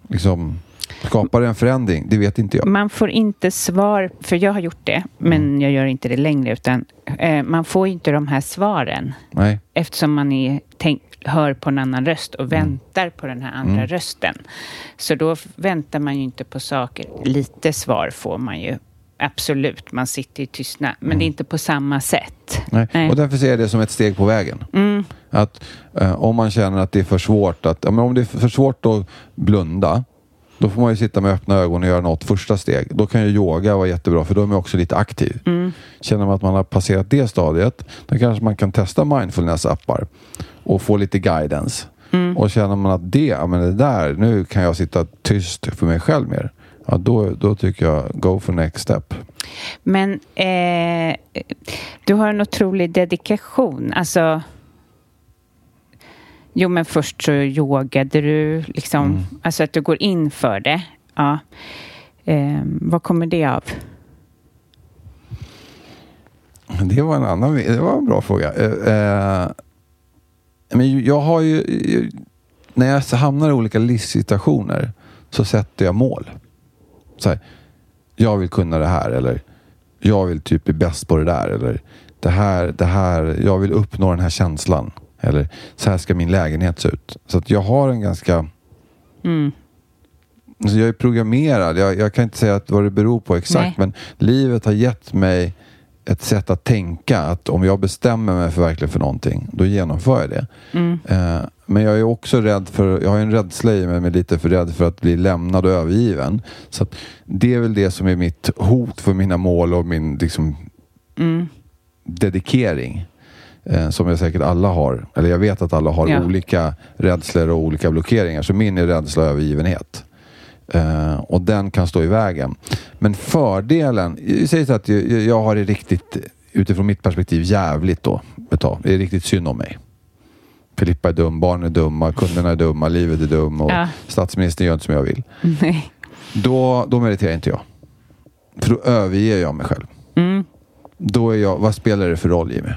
liksom, skapar en förändring. Det vet inte jag. Man får inte svar, för jag har gjort det, men Mm. jag gör inte det längre, utan eh, man får inte de här svaren Nej. eftersom man är, tänk, hör på en annan röst Mm. och väntar på den här andra rösten. Så då väntar man ju inte på saker. Lite svar får man ju. Absolut, man sitter i tystnad, men det är inte på samma sätt. Nej. Nej. Och därför ser jag det som ett steg på vägen. Mm. Att eh, om man känner att det är för svårt att, ja, men om det är för svårt att blunda, då får man ju sitta med öppna ögon och göra något första steg. Då kan ju yoga vara jättebra för då är man också lite aktiv. Mm. Känner man att man har passerat det stadiet, då kanske man kan testa mindfulness-appar och få lite guidance. Mm. Och känner man att det, ja, men det där, nu kan jag sitta tyst för mig själv mer. Ja, då, då tycker jag go for next step. Men eh, du har en otrolig dedikation. Alltså, jo, men först så yogade du, liksom, Mm. alltså att du går in för det. Ja. Eh, vad kommer det av? Det var en annan, det var en bra fråga. Eh, eh, men jag har ju, när jag hamnar i olika livssituationer så sätter jag mål. Så här, jag vill kunna det här eller jag vill typ bli bäst på det där eller det här, det här, jag vill uppnå den här känslan. Eller så här ska min lägenhet se ut. Så att jag har en ganska Mm. Alltså jag är programmerad. Jag, jag kan inte säga att vad det beror på exakt. Nej. Men livet har gett mig ett sätt att tänka. Att om jag bestämmer mig för verkligen för någonting, då genomför jag det. Mm. Eh, men jag är också rädd för, jag har en rädsla i mig, men lite för rädd för att bli lämnad och övergiven. Så det är väl det som är mitt hot för mina mål och min liksom, Mm. dedikering. Eh, som jag säkert alla har. Eller jag vet att alla har Ja. olika rädslor och olika blockeringar. Så min är rädsla och övergivenhet. Eh, och den kan stå i vägen. Men fördelen, säger så att jag, jag har det riktigt, utifrån mitt perspektiv, jävligt då. ett tag. Det är riktigt synd om mig. Filippa är dum, barnen är dumma, kunderna är dumma, livet är dum och Ja. statsministern gör inte som jag vill. Nej. Då, då mediterar inte jag. För då överger jag mig själv. Mm. Då är jag, vad spelar det för roll Jimmy?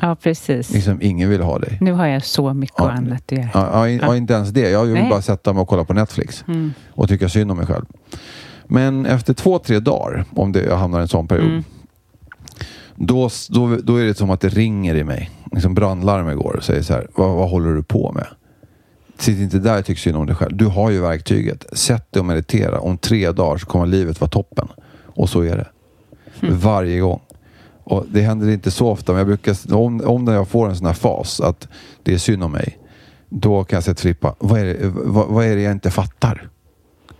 Ja, precis. Liksom, ingen vill ha dig. Nu har jag så mycket Ja. annat att göra. Ja, ja, ja, inte ens det. Jag vill Nej. bara sätta mig och kolla på Netflix Mm. och tycka synd om mig själv. Men efter två, tre dagar, om det, jag hamnar i en sån period, Mm. då, då, då är det som att det ringer i mig. Liksom brandlarm igår och säger så här, vad, vad håller du på med? Sitt inte där och tyck synd om dig själv. Du har ju verktyget. Sätt dig och meditera. Om tre dagar så kommer livet vara toppen. Och så är det. Mm. Varje gång. Och det händer inte så ofta, men jag brukar, om, om när jag får en sån här fas att det är synd om mig, då kan jag säga till Filippa, vad är, det, vad, vad är det jag inte fattar?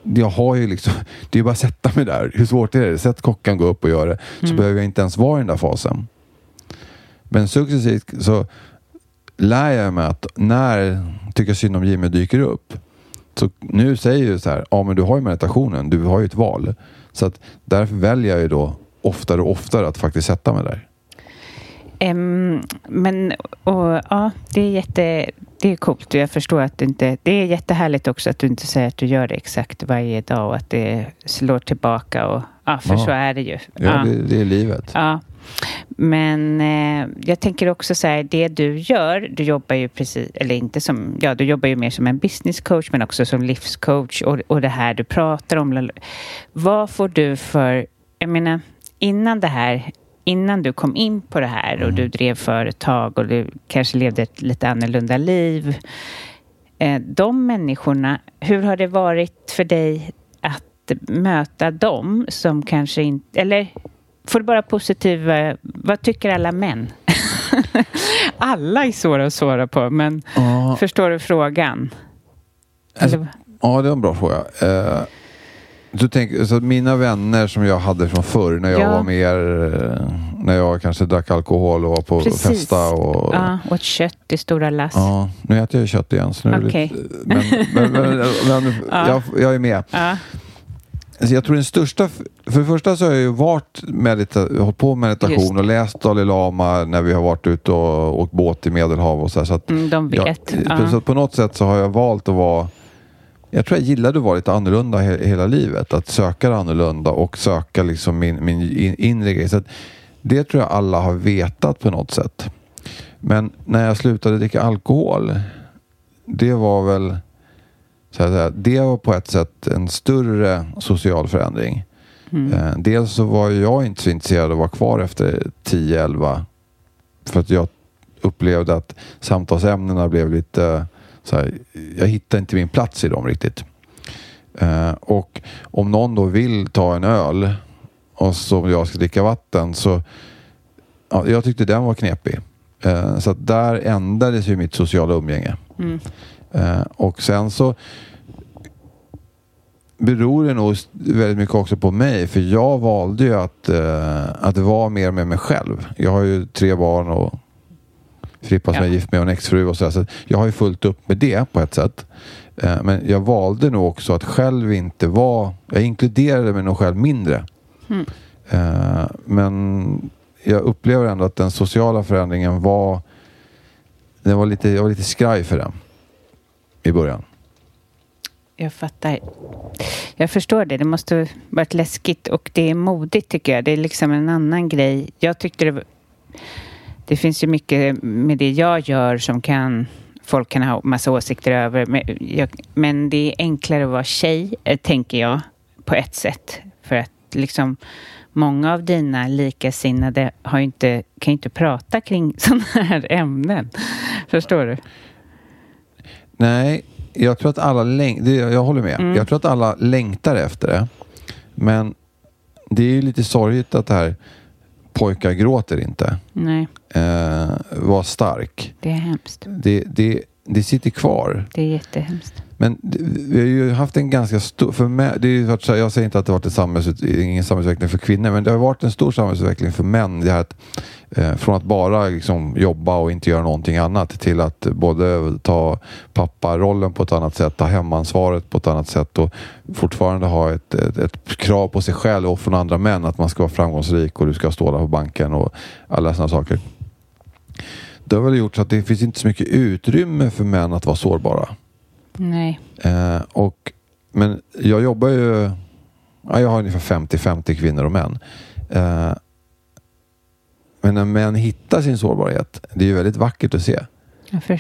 Jag har ju liksom, det är bara att sätta mig där. Hur svårt är det? Sätt klockan, gå upp och gör det. Så behöver jag inte ens vara i den där fasen. Men successivt så lär jag mig att när tycker synd om Jimmy dyker upp. Så nu säger du så här, ja men du har ju meditationen, du har ju ett val. Så att därför väljer jag ju då oftare och oftare att faktiskt sätta mig där. Em, men och, ja, det är jätte... Det är coolt och jag förstår att det inte... Det är jättehärligt också att du inte säger att du gör det exakt varje dag och att det slår tillbaka och... Ja, för Ja. så är det ju. Ja, Det, det är livet. Ja. Men eh, jag tänker också så här, det du gör, du jobbar ju precis, eller inte som, ja du jobbar ju mer som en business coach men också som livscoach och, och det här du pratar om. Vad får du för, jag menar, innan det här, innan du kom in på det här och du drev företag och du kanske levde ett lite annorlunda liv. Eh, de människorna, hur har det varit för dig att möta dem som kanske inte, eller får du bara positiva, vad tycker alla män? alla är svåra att svara på, men Ja. förstår du frågan? Alltså, Ja, det var en bra fråga. Eh, så tänk, så mina vänner som jag hade från förr när jag Ja. var mer, eh, när jag kanske drack alkohol och var på Precis. festa. Och, Ja, åt kött i stora lass. Ja, nu äter jag kött igen. Så nu Okej. lite, men men, men, men Ja. jag, jag är med. Ja. Alltså jag tror den största... För det första så har jag ju varit medita- hållit på med meditation och läst Dalai Lama när vi har varit ute och åkt båt i Medelhav och så, här, så att Mm, de jag, vet. Ja. så på något sätt så har jag valt att vara... Jag tror jag gillade att vara lite annorlunda he- hela livet. Att söka det annorlunda och söka liksom min, min in- inre grej. Så att det tror jag alla har vetat på något sätt. Men när jag slutade dricka alkohol, det var väl... Så att säga, det var på ett sätt en större social förändring. Eh, dels så var jag inte så intresserad av att vara kvar efter 10-11. För att jag upplevde att samtalsämnena blev lite så här, jag hittade inte min plats i dem riktigt. Eh, och om någon då vill ta en öl och så jag ska dricka vatten så ja, jag tyckte den var knepig. Eh, så där ändrades ju mitt sociala umgänge. Mm. Eh, och sen så beror det nog väldigt mycket också på mig. För jag valde ju att, eh, att vara mer med mig själv. Jag har ju tre barn och Filippa som Ja. är gift med och en exfru och sådär. Så jag har ju fullt upp med det på ett sätt. Eh, men jag valde nog också att själv inte vara... Jag inkluderade mig nog själv mindre. Mm. Eh, men jag upplever ändå att den sociala förändringen var... Den var lite, jag var lite skraj för den i början. Jag fattar. Jag förstår det. Det måste varit läskigt och det är modigt tycker jag. Det är liksom en annan grej. Jag tyckte det var... Det finns ju mycket med det jag gör som kan folk kan ha massa åsikter över. Men, jag, men det är enklare att vara tjej, eh, tänker jag, på ett sätt. För att liksom många av dina likasinnade har inte, kan ju inte prata kring sådana här ämnen. Förstår du? Nej, jag tror att alla läng- det, Jag håller med. Mm. Jag tror att alla längtar efter det. Men det är ju lite sorgligt att det här pojkar gråter inte. Nej, Eh, var stark. det är hemskt. Det, det, det sitter kvar. Det är jättehemskt. Men vi har ju haft en ganska stor... För mig, det är ju varit så här, jag säger inte att det har varit en samhälls, ingen samhällsutveckling för kvinnor, men det har varit en stor samhällsutveckling för män. Det här att, eh, från att bara liksom, jobba och inte göra någonting annat till att både ta papparollen på ett annat sätt, ta hemansvaret på ett annat sätt och fortfarande ha ett, ett, ett krav på sig själv och från andra män att man ska vara framgångsrik och du ska stå där på banken och alla sådana saker. Det har väl gjort så att det finns inte så mycket utrymme för män att vara sårbara. Nej. Eh, och, men jag jobbar ju... Ja, jag har ungefär 50-50 kvinnor och män. Eh, men när män hittar sin sårbarhet, det är ju väldigt vackert att se.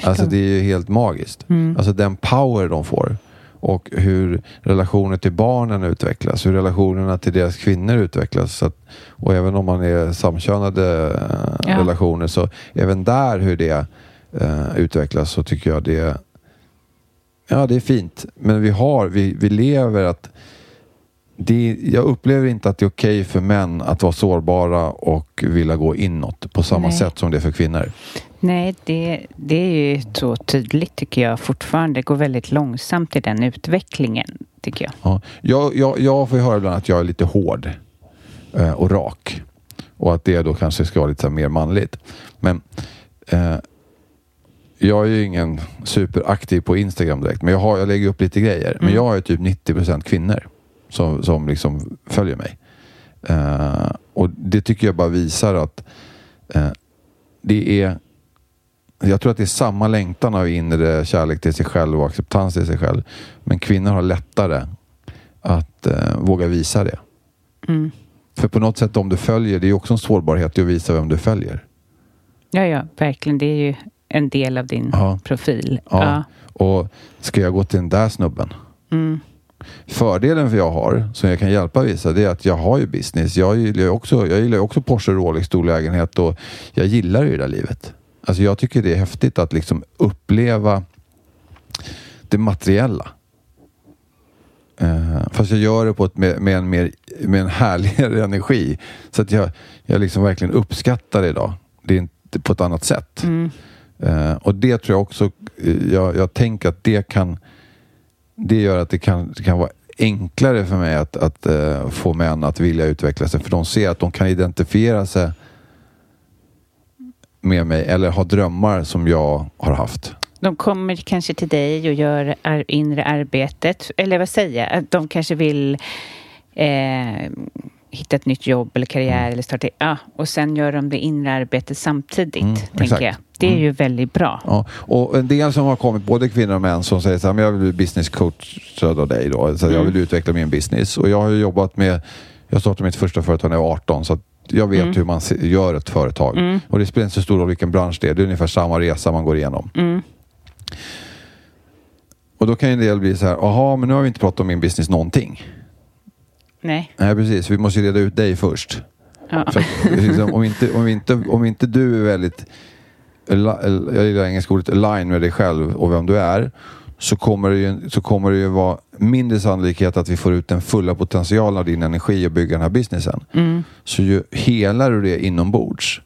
Alltså det är ju helt magiskt. Mm. Alltså den power de får. Och hur relationer till barnen utvecklas. Hur relationerna till deras kvinnor utvecklas. Så att, och även om man är samkönade eh, Ja. relationer så även där hur det eh, utvecklas så tycker jag det Ja, det är fint. Men vi har, vi, vi lever att det, jag upplever inte att det är okej för män att vara sårbara och vilja gå inåt på samma Nej. sätt som det är för kvinnor. Nej, det, det är ju så tydligt tycker jag fortfarande. Det går väldigt långsamt i den utvecklingen, tycker jag. Ja. Jag, jag, jag får ju höra ibland att jag är lite hård eh, och rak. Och att det då kanske ska vara lite mer manligt. Men eh, jag är ju ingen superaktiv på Instagram direkt. Men jag, har, jag lägger upp lite grejer. Men Mm. jag har ju typ 90% kvinnor som, som liksom följer mig. Eh, och det tycker jag bara visar att eh, det är jag tror att det är samma längtan av inre kärlek till sig själv och acceptans till sig själv. Men kvinnor har lättare att eh, våga visa det. Mm. För på något sätt om du följer, det är också en sårbarhet i att visa vem du följer. Ja, ja, verkligen. Det är ju en del av din Ja. profil. Ja. Och ska jag gå till den där snubben? Mm. Fördelen för jag har, som jag kan hjälpa vissa, det är att jag har ju business. Jag gillar ju också, jag gillar också Porsche, Rolex, stor lägenhet och jag gillar ju det där livet. Alltså jag tycker det är häftigt att liksom uppleva det materiella. Eh, fast jag gör det på ett, med, med, en mer, med en härligare energi. Så att jag, jag liksom verkligen uppskattar det idag. Det är inte på ett annat sätt. Mm. Eh, och det tror jag också, eh, jag, jag tänker att det kan, det gör att det kan, det kan vara enklare för mig att, att eh, få män att vilja utveckla sig. För de ser att de kan identifiera sig med mig eller har drömmar som jag har haft. De kommer kanske till dig och gör ar inre arbetet. Eller vad säger jag? Att De kanske vill eh, hitta ett nytt jobb eller karriär Mm. eller starta... Ja, och sen gör de det inre arbetet samtidigt, Mm, tänker exakt. jag. Det är Mm. ju väldigt bra. Ja, och en del som har kommit, både kvinnor och män, som säger så här, men jag vill bli business coachad av dig då. Så jag vill utveckla min business. Och jag har ju jobbat med, jag startade mitt första företag när jag var 18, så jag vet hur man gör ett företag. Och det spelar inte så stor roll vilken bransch det är. Det är ungefär samma resa man går igenom. Och då kan ju en del bli så här, jaha, men nu har vi inte pratat om min business någonting. Nej. Nej, precis. Vi måste ju reda ut dig först. Ja. Att, liksom, om, inte, om, inte, om inte du är väldigt, jag gillar engelska ordet, align med dig själv och vem du är, så kommer, det ju, så kommer det ju vara mindre sannolikhet att vi får ut den fulla potentialen av din energi och bygga den här businessen. Så ju helar du det inombords,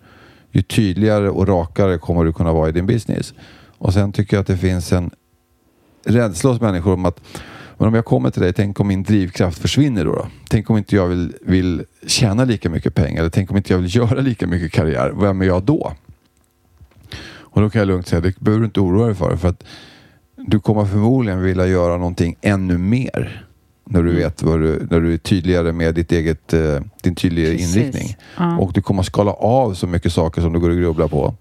ju tydligare och rakare kommer du kunna vara i din business. Och sen tycker jag att det finns en rädsla hos människor om att men om jag kommer till dig, tänk om min drivkraft försvinner då? då? Tänk om inte jag vill, vill tjäna lika mycket pengar? Eller tänk om inte jag vill göra lika mycket karriär? Vem är jag då? Och då kan jag lugnt säga, det behöver du inte oroa dig för. För att du kommer förmodligen vilja göra någonting ännu mer. När du vet vad du, när du är tydligare med ditt eget, eh, din tydligare Precis. inriktning. Ja. Och du kommer skala av så mycket saker som du går och grubblar på.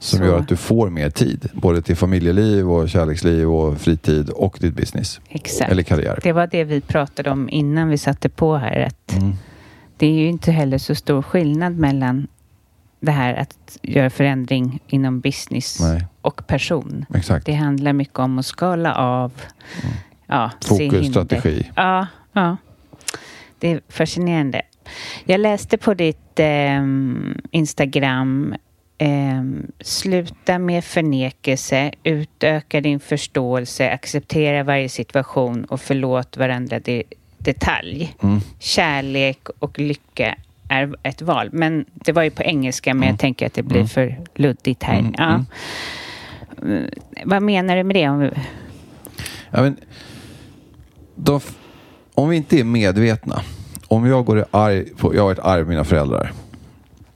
Som Så. gör att du får mer tid. Både till familjeliv och kärleksliv och fritid och ditt business. Exakt. Eller karriär. Det var det vi pratade om innan vi satte på här. Att Mm. Det är ju inte heller så stor skillnad mellan det här att göra förändring inom business Nej. och person. Exakt. Det handlar mycket om att skala av. Ja, se Fokus, strategi. Ja, ja. Det är fascinerande. Jag läste på ditt ehm, Instagram ehm, Sluta med förnekelse, utöka din förståelse, acceptera varje situation och förlåt varandra i detalj. Mm. Kärlek och lycka är ett val. Men det var ju på engelska, men jag tänker att det blir för luddigt här. Mm, Ja. Mm, Vad menar du med det? Om vi... Ja, men, f- om vi inte är medvetna. Om jag går i arg på, jag har varit arg på mina föräldrar.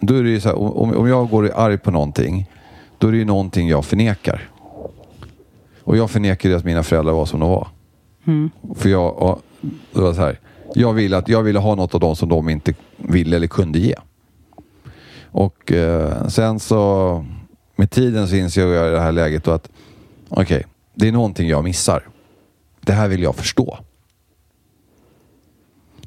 Då är det ju så här, om, om jag går i arg på någonting, då är det ju någonting jag förnekar. Och jag förnekar ju att mina föräldrar var som de var. För jag, och, det var så här, jag, ville att, jag ville ha något av dem som de inte ville eller kunde ge. Och eh, sen så med tiden så inser jag i det här läget då att okej, det är någonting jag missar. Det här vill jag förstå.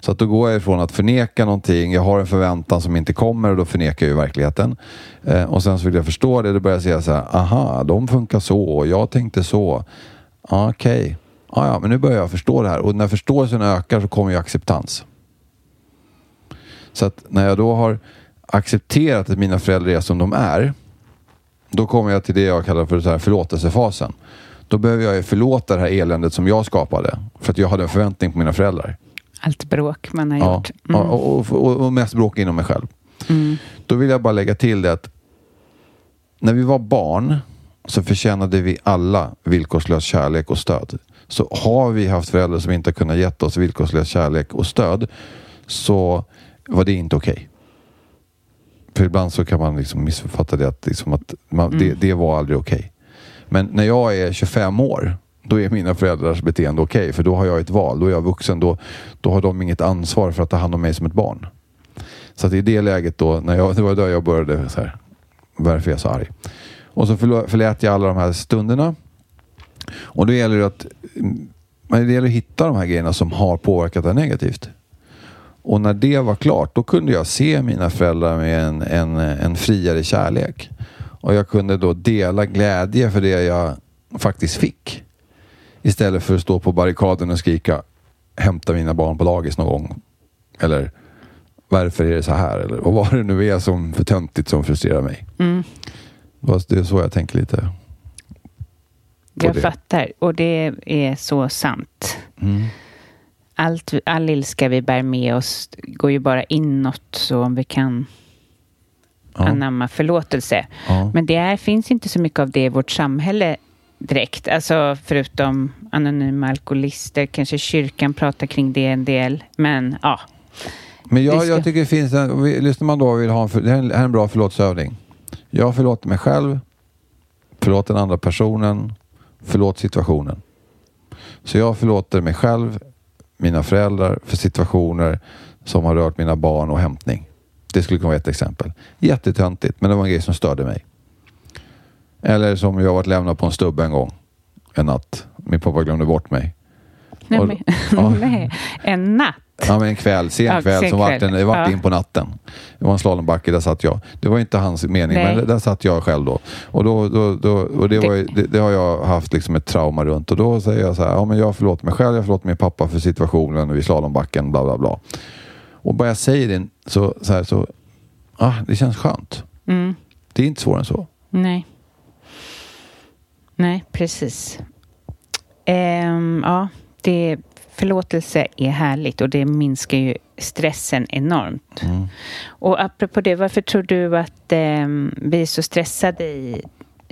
Så att då går jag ifrån att förneka någonting, jag har en förväntan som inte kommer och då förnekar jag ju verkligheten. Eh, och sen så vill jag förstå det, då börjar jag säga så här, aha, de funkar så, och jag tänkte så. Ah, okej, Okay ja, men nu börjar jag förstå det här och när förståelsen ökar så kommer ju acceptans. Så att när jag då har accepterat att mina föräldrar är som de är, då kommer jag till det jag kallar för så här förlåtelsefasen. Då behöver jag ju förlåta det här eländet som jag skapade. För att jag hade en förväntning på mina föräldrar. Allt bråk man har Ja, gjort. ja, och, och, och, mest bråk inom mig själv. Då vill jag bara lägga till det att när vi var barn så förtjänade vi alla villkorslös kärlek och stöd. Så har vi haft föräldrar som inte har kunnat ge oss villkorslös kärlek och stöd så var det inte okej. För ibland så kan man liksom missförfatta det att, liksom att man, det, det var aldrig okej. Men när jag är 25 år då är mina föräldrars beteende okej. för då har jag ett val. Då är jag vuxen. Då, då har de inget ansvar för att ta hand om mig som ett barn. Så att i det läget då, när jag, det var då jag började så här, varför är jag så arg? Och så förlät jag alla de här stunderna. Och då gäller det att, mm, det gäller att hitta de här grejerna som har påverkat det negativt. Och när det var klart, då kunde jag se mina föräldrar med en, en, en friare kärlek. Och jag kunde då dela glädje för det jag faktiskt fick. Istället för att stå på barrikaden och skrika hämta mina barn på dagis någon gång. Eller varför är det så här? Eller och vad det nu är som för töntigt som frustrerar mig. Fast Det är så jag tänker lite. Jag det. fattar. Och det är så sant. Mm. Allt, all ilska vi bär med oss går ju bara inåt. Så om vi kan Ja. anamma förlåtelse. Ja. Men det är, finns inte så mycket av det i vårt samhälle direkt. Alltså förutom anonyma alkoholister. Kanske kyrkan pratar kring det en del. Men ja, Men jag, jag tycker det finns en, lyssnar man då och vill ha en, det här är en- här är en bra förlåtelseövning. Jag förlåter mig själv, förlåt den andra personen, förlåt situationen. Så jag förlåter mig själv, mina föräldrar för situationer som har rört mina barn och hämtning. Det skulle kunna vara ett exempel. Jättetöntigt, men det var en grej som störde mig. Eller som jag varit lämnad på en stubbe en gång. En natt. Min pappa glömde bort mig. Nej, Och- men, ja. nej, en natt. Ja, men en kväll, sen Ja, kväll sen som vart, en, vart Ja. in på natten. Det var en slalombacke, där satt jag. Det var inte hans mening, Nej. men där satt jag själv då. Och, då, då, då, och det, var, det, det har jag haft liksom ett trauma runt. Och då säger jag så här, ja, men jag förlåter mig själv, jag förlåter min pappa för situationen vid slalombacken, bla bla bla. Och bara jag säger det så, så, här, så ah, det känns skönt. Mm. Det är inte svårare än så. Nej. Nej, precis. Ehm, ja, det, förlåtelse är härligt och det minskar ju stressen enormt. Mm. Och apropå det, varför tror du att ehm, vi är så stressade i,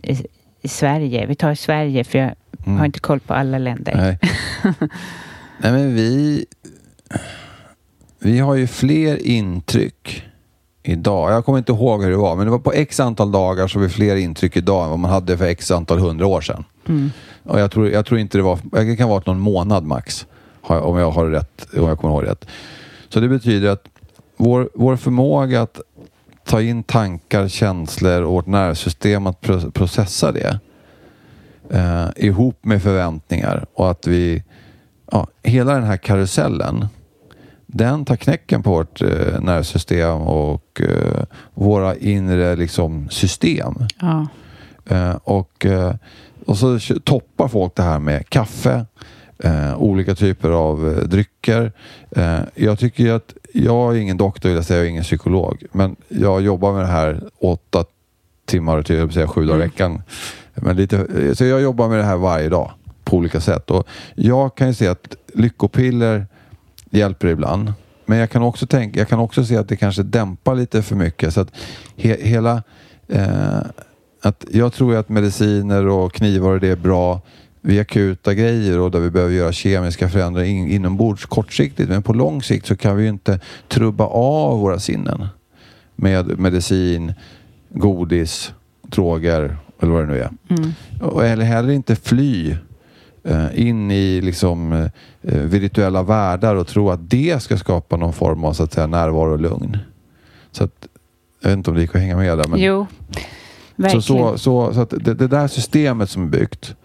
i, i Sverige? Vi tar Sverige, för jag Mm. har inte koll på alla länder. Nej. Nej, men vi... Vi har ju fler intryck idag. Jag kommer inte ihåg hur det var, men det var på x antal dagar så vi fler intryck idag än vad man hade för x antal hundra år sedan. Mm. Och jag, tror, jag tror inte det var... Det kan vara någon månad max, om jag har rätt, om jag kommer ihåg rätt. Så det betyder att vår, vår förmåga att ta in tankar, känslor och vårt nervsystem att pro- processa det eh, ihop med förväntningar och att vi, ja, hela den här karusellen, den tar knäcken på vårt eh, nervsystem och eh, våra inre liksom, system. Ja. Eh, och, eh, och så toppar folk det här med kaffe, eh, olika typer av eh, drycker. Eh, jag tycker att, jag är ingen doktor, vill jag säga, jag är ingen psykolog, men jag jobbar med det här åtta timmar till, vill säga sju dagar i veckan. Men lite, så jag jobbar med det här varje dag på olika sätt. Och jag kan ju se att lyckopiller hjälper ibland. Men jag kan också tänka, jag kan också se att det kanske dämpar lite för mycket. Så att he, hela eh, att jag tror att mediciner och knivar och det är bra vid akuta grejer och där vi behöver göra kemiska förändringar in, inombords kortsiktigt. Men på lång sikt så kan vi ju inte trubba av våra sinnen med medicin, godis, droger eller vad det nu är. Mm. Och, eller heller inte fly eh, in i liksom, eh, virtuella världar och tro att det ska skapa någon form av så att säga, närvaro och lugn. Så att, jag vet inte om det gick att hänga med där. Men, Jo, så, verkligen. så, så, så att det, det där systemet som är byggt,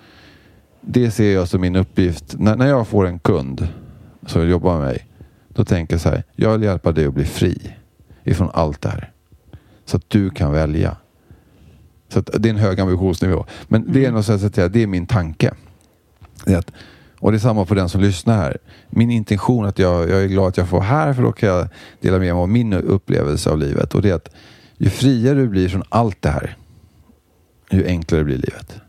det ser jag som min uppgift. När, när jag får en kund som vill jobba med mig, då tänker jag så här, jag vill hjälpa dig att bli fri ifrån allt det här. Så att du kan välja. Så att det är en hög ambitionsnivå. Men det är Mm. något så att säga, det är min tanke. Det är att, och det är samma på den som lyssnar här. Min intention att jag, jag är glad att jag får vara här för då kan jag dela med mig av min upplevelse av livet. Och det är att ju friare du blir från allt det här, ju enklare blir livet.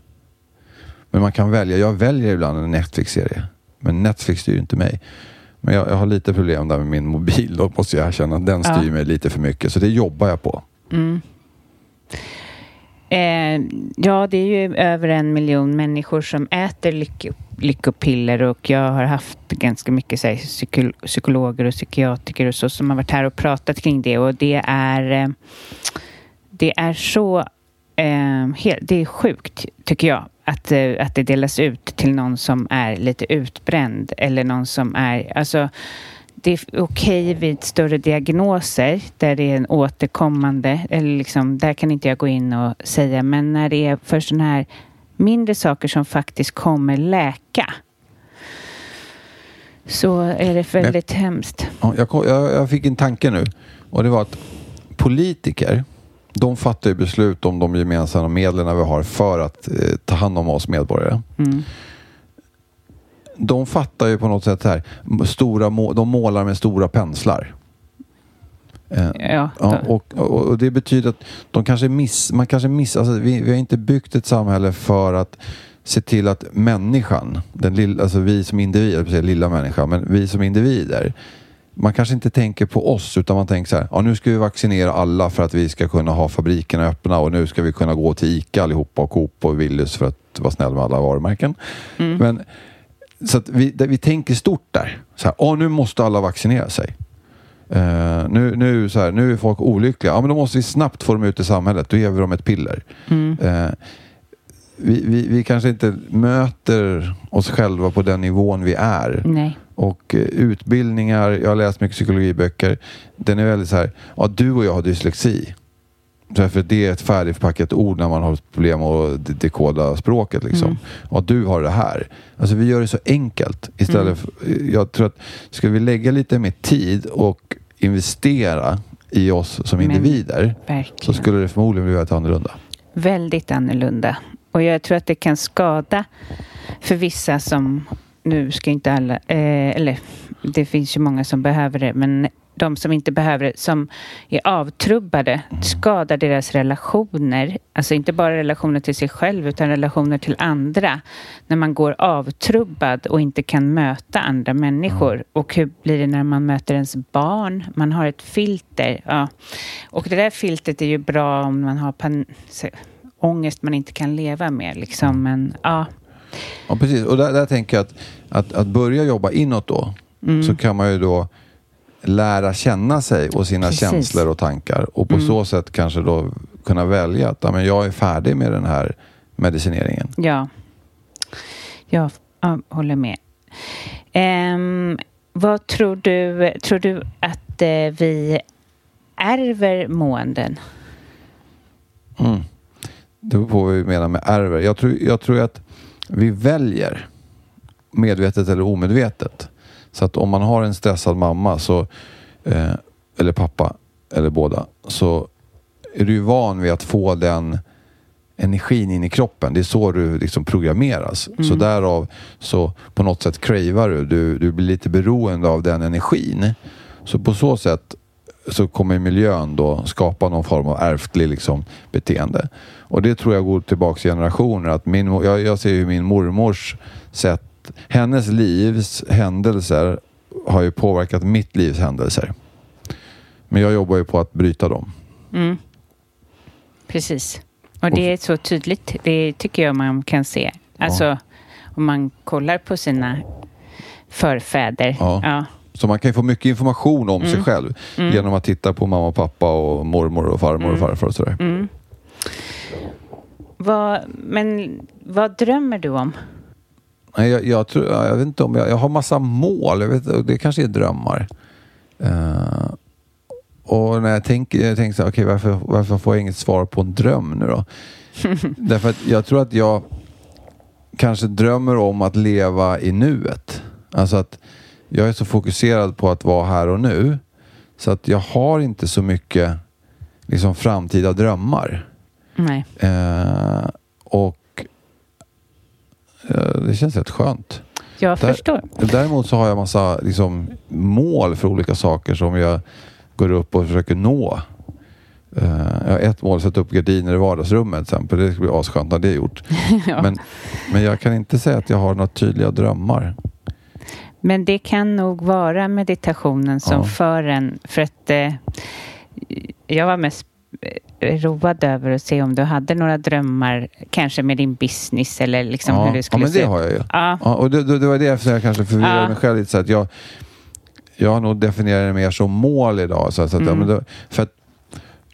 Men man kan välja. Jag väljer ibland en Netflix-serie. Men Netflix styr inte mig. Men jag, jag har lite problem där med min mobil. Då måste jag erkänna att den styr Ja. mig lite för mycket. Så det jobbar jag på. Mm. Eh, ja, det är ju över en miljon människor som äter lyck- lyckopiller och jag har haft ganska mycket så här, psyko- psykologer och psykiatriker och så som har varit här och pratat kring det och det är eh, det är så eh, helt, det är sjukt tycker jag att, eh, att det delas ut till någon som är lite utbränd eller någon som är alltså det är okej vid större diagnoser där det är en återkommande, eller liksom, där kan inte jag gå in och säga, men när det är för sådana här mindre saker som faktiskt kommer läka så är det väldigt hemskt. Ja, jag, jag, jag fick en tanke nu. Och det var att politiker, de fattar ju beslut om de gemensamma medlen vi har för att eh, ta hand om oss medborgare. Mm. De fattar ju på något sätt här, stora, må- de målar med stora penslar. Eh, Ja, Ja, och, och, och det betyder att de kanske miss, man kanske miss, alltså vi, vi har inte byggt ett samhälle för att se till att människan, den lilla, alltså vi som individer, lilla människan, men vi som individer, man kanske inte tänker på oss utan man tänker så här, ja nu ska vi vaccinera alla för att vi ska kunna ha fabrikerna öppna och nu ska vi kunna gå till ICA allihopa och Coop och Willys för att vara snäll med alla varumärken. Men, så vi, vi tänker stort där. Så här, ja nu måste alla vaccinera sig. Eh, nu, nu, så här, nu är folk olyckliga. Ja, men då måste vi snabbt få dem ut i samhället. Då ger vi dem ett piller. Mm. Eh, vi, vi, vi kanske inte möter oss själva på den nivån vi är. Nej. Och eh, utbildningar, jag har läst mycket psykologiböcker. Den är väldigt så här, ja du och jag har dyslexi. Därför det är ett färdigförpackat ord när man har problem att de- dekoda språket. Liksom. Mm. Ja, du har det här. Alltså vi gör det så enkelt. Istället för, jag tror att ska vi lägga lite mer tid och investera i oss som Men- individer så Verkligen. skulle det förmodligen bli väldigt annorlunda. Väldigt annorlunda. Och jag tror att det kan skada för vissa som, nu ska inte alla, eh, eller det finns ju många som behöver det, men de som inte behöver det, som är avtrubbade, skadar deras relationer. Alltså inte bara relationer till sig själv, utan relationer till andra. När man går avtrubbad och inte kan möta andra människor. Och hur blir det när man möter ens barn? Man har ett filter. Ja. Och det där filtret är ju bra om man har pan- ångest man inte kan leva med. Liksom. Men ja, Ja, precis. Och där, där tänker jag att, att, att börja jobba inåt då, Mm. så kan man ju då lära känna sig och sina Precis. känslor och tankar. Och på Mm. så sätt kanske då kunna välja att ja, men jag är färdig med den här medicineringen. ja. Jag ja, håller med. Ehm, vad tror du? Tror du att eh, vi ärver måenden? Mm. Det beror på vad vi menar med ärver. Jag tror, jag tror att vi väljer medvetet eller omedvetet. Så att om man har en stressad mamma så, eh, eller pappa eller båda så är du van vid att få den energin in i kroppen. Det är så du liksom programmeras. Så därav så på något sätt cravar du. du. Du blir lite beroende av den energin. Så på så sätt så kommer miljön då skapa någon form av ärftlig liksom, beteende. Och det tror jag går tillbaka generationer. Att min, jag, jag ser ju min mormors sätt, hennes livs händelser har ju påverkat mitt livs händelser. Men jag jobbar ju på att bryta dem. Mm. Precis. Och det är så tydligt. Det tycker jag man kan se. Alltså om man kollar på sina förfäder. Ja. Ja. Så man kan ju få mycket information om Mm. sig själv genom att titta på mamma och pappa och mormor och farmor och farfar och sådär. Mm. Vad, men vad drömmer du om? Nej, jag, jag, tror, jag vet inte om jag, jag har massa mål. Jag vet, det kanske är drömmar. Eh, och när jag tänker, jag tänker så här, okej, varför, varför får jag inget svar på en dröm nu då? Därför att jag tror att jag kanske drömmer om att leva i nuet. Alltså att jag är så fokuserad på att vara här och nu. Så att jag har inte så mycket liksom, framtida drömmar. Nej. Eh, och eh, det känns rätt skönt. Jag Där- förstår. Däremot så har jag massa liksom, mål för olika saker som jag går upp och försöker nå. Eh, jag har ett mål, sätta upp gardiner i vardagsrummet till exempel. Det skulle bli askönt när det är gjort. Ja. men, men jag kan inte säga att jag har några tydliga drömmar. Men det kan nog vara meditationen som Ja. för en. För att eh, jag var mest eh, road över att se om du hade några drömmar, kanske med din business eller liksom ja, hur det ja, skulle men se det ut. har jag ju. Ja, Ja, och det, det, det var därför jag kanske förvirrade Ja. mig själv lite. Så att jag, jag har nog definierat det mer som mål idag. Så att, ja, Mm. men då, för att,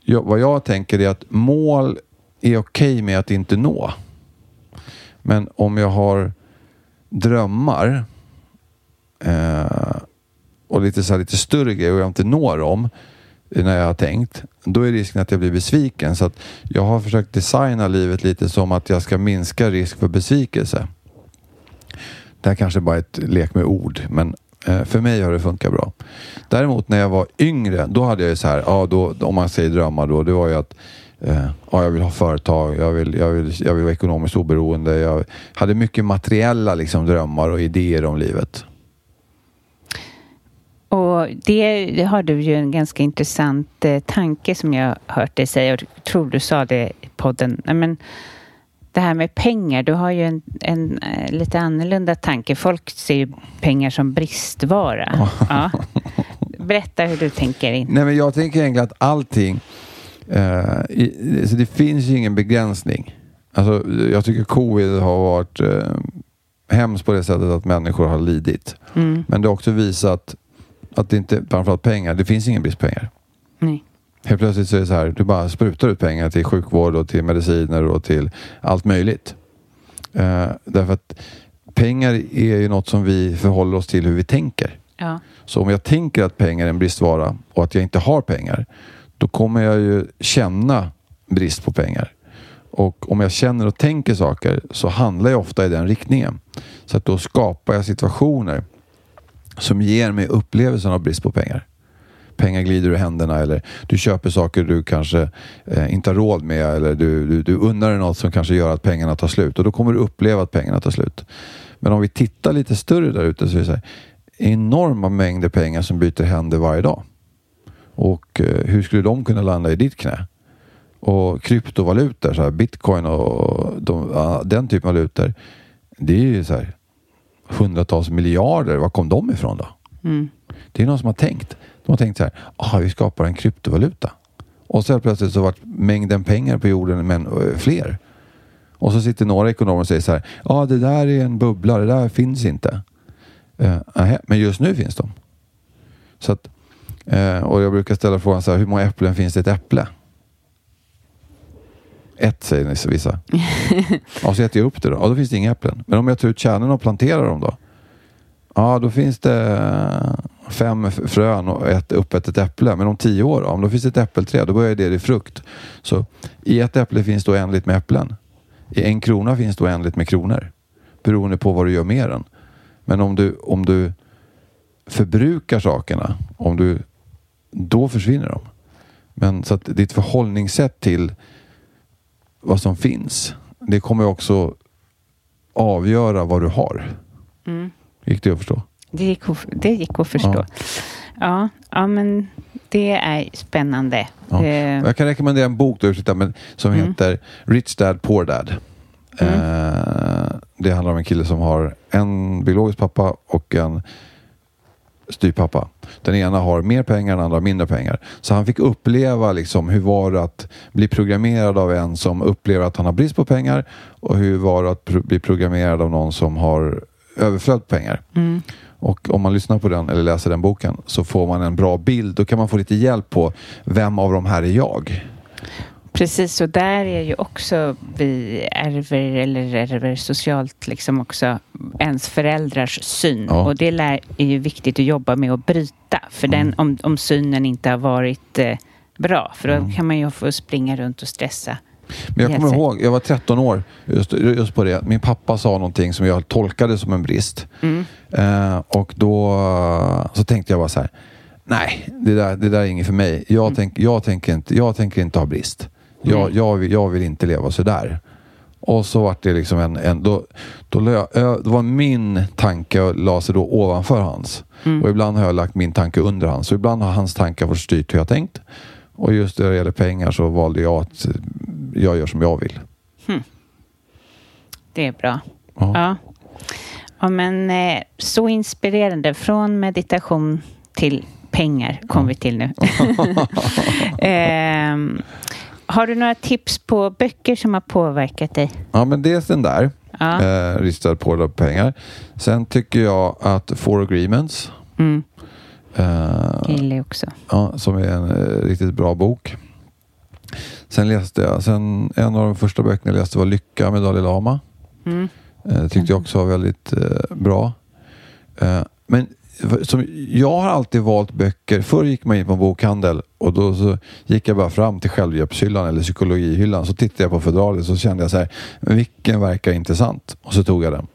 jag, vad jag tänker är att mål är okej med att inte nå. Men om jag har drömmar eh, och lite, så här, lite större grejer och jag inte når dem eh, när jag har tänkt, då är risken att jag blir besviken. Så att jag har försökt designa livet lite som att jag ska minska risk för besvikelse. Det här kanske bara är ett lek med ord, men eh, för mig har det funkat bra. Däremot när jag var yngre, då hade jag ju så här, ja, då, om man säger drömmar då, det var ju att eh, ja, jag vill ha företag, jag vill, jag, vill, jag vill vara ekonomiskt oberoende. Jag hade mycket materiella liksom, drömmar och idéer om livet och det, det har du ju en ganska intressant eh, tanke som jag har hört dig säga och jag tror du sa det i podden. Men det här med pengar, du har ju en, en eh, lite annorlunda tanke. Folk ser ju pengar som bristvara. Ja. Berätta hur du tänker in. Nej, men jag tänker egentligen att allting, eh, i, så det finns ju ingen begränsning. Alltså, jag tycker covid har varit eh, hemskt på det sättet att människor har lidit. Mm. Men det har också visat Att det inte, framförallt pengar, det finns ingen brist på pengar. Nej. Helt plötsligt så är det så här, du bara sprutar ut pengar till sjukvård och till mediciner och till allt möjligt. Eh, därför att pengar är ju något som vi förhåller oss till hur vi tänker. Ja. Så om jag tänker att pengar är en bristvara och att jag inte har pengar, då kommer jag ju känna brist på pengar. Och om jag känner och tänker saker så handlar jag ofta i den riktningen. Så att då skapar jag situationer som ger mig upplevelsen av brist på pengar. Pengar glider ur händerna eller du köper saker du kanske eh, inte har råd med eller du, du, du unnar dig något som kanske gör att pengarna tar slut och då kommer du uppleva att pengarna tar slut. Men om vi tittar lite större där ute så är det så här, enorma mängder pengar som byter händer varje dag. Och eh, hur skulle de kunna landa i ditt knä? Och kryptovalutor, så här, bitcoin och de, ah, den typen av valutor. Det är ju så här hundratals miljarder. Var kom de ifrån då? Mm. Det är någon som har tänkt. De har tänkt så här, ah, vi skapar en kryptovaluta. Och så plötsligt så vart mängden pengar på jorden men, ö, fler. Och så sitter några ekonomer och säger så här, ja ah, det där är en bubbla, det där finns inte. Uh, men just nu finns de. Så att, uh, och jag brukar ställa frågan så här, hur många äpplen finns det i ett äpple? Ett säger ni vissa. ja, så äter jag upp det då. Ja, då finns det inga äpplen. Men om jag tar ut kärnorna och planterar dem då? Ja, då finns det fem frön och ett uppätet äpple. Men om tio år, då, om då finns det ett äppelträd, då börjar det i frukt. Så i ett äpple finns det oändligt med äpplen. I en krona finns det oändligt med kronor. Beroende på vad du gör med den. Men om du, om du förbrukar sakerna, om du, då försvinner de. Men så att ditt förhållningssätt till vad som finns, det kommer också avgöra vad du har. Mm. Gick det att förstå? Det gick, att- det gick att förstå. Ja. Ja. Ja, men det är spännande. Ja. Eh, Jag kan rekommendera en bok du sitta med, som Mm. heter Rich Dad Poor Dad. Eh, det handlar om en kille som har en biologisk pappa och en styvpappa. Den ena har mer pengar, den andra mindre pengar. Så han fick uppleva liksom, hur var det att bli programmerad av en som upplever att han har brist på pengar och hur var det att pro- bli programmerad av någon som har överflöd på pengar. mm. Och om man lyssnar på den eller läser den boken så får man en bra bild. Då kan man få lite hjälp på vem av de här är jag? Precis, och där är ju också vi ärver eller ärver socialt liksom också ens föräldrars syn. Ja. Och det är ju viktigt att jobba med att bryta. För Mm. den, om, om synen inte har varit eh, bra. För då Mm. kan man ju få springa runt och stressa. Men jag kommer ihåg, jag var 13 år just, just på det. Min pappa sa någonting som jag tolkade som en brist. Mm. Eh, och då eh, så tänkte jag bara så här. Nej, det där, det där är inget för mig. Jag, Mm. tänk, jag, tänker, inte, jag tänker inte ha brist. Jag, Nej. jag, vill, jag vill inte leva så där. Och så var det liksom en... en då, då, lö, då var min tanke och la sig då ovanför hans. Mm. Och ibland har jag lagt min tanke under hans. Så ibland har hans tankar fått styrt hur jag tänkt. Och just när det gäller pengar så valde jag att eh, jag gör som jag vill. Det är bra. Ja. Ja. ja men eh, så inspirerande. Från meditation till pengar kom vi till nu. Har du några tips på böcker som har påverkat dig? Ja, men dels den där. Ja. Eh, ristad på det pengar. Sen tycker jag att Four Agreements. Mm, Eh, gillar jag också. ja, som är en eh, riktigt bra bok. Sen läste jag, sen en av de första böckerna jag läste var Lycka med Dalai Lama. Mm. Eh, tyckte jag också var väldigt eh, bra. Eh, men som, jag har alltid valt böcker. Förr gick man in på en bokhandel och då så gick jag bara fram till självhjälpshyllan eller psykologihyllan. Så tittade jag på fodralet så kände jag så här, vilken verkar intressant? Och så tog jag den.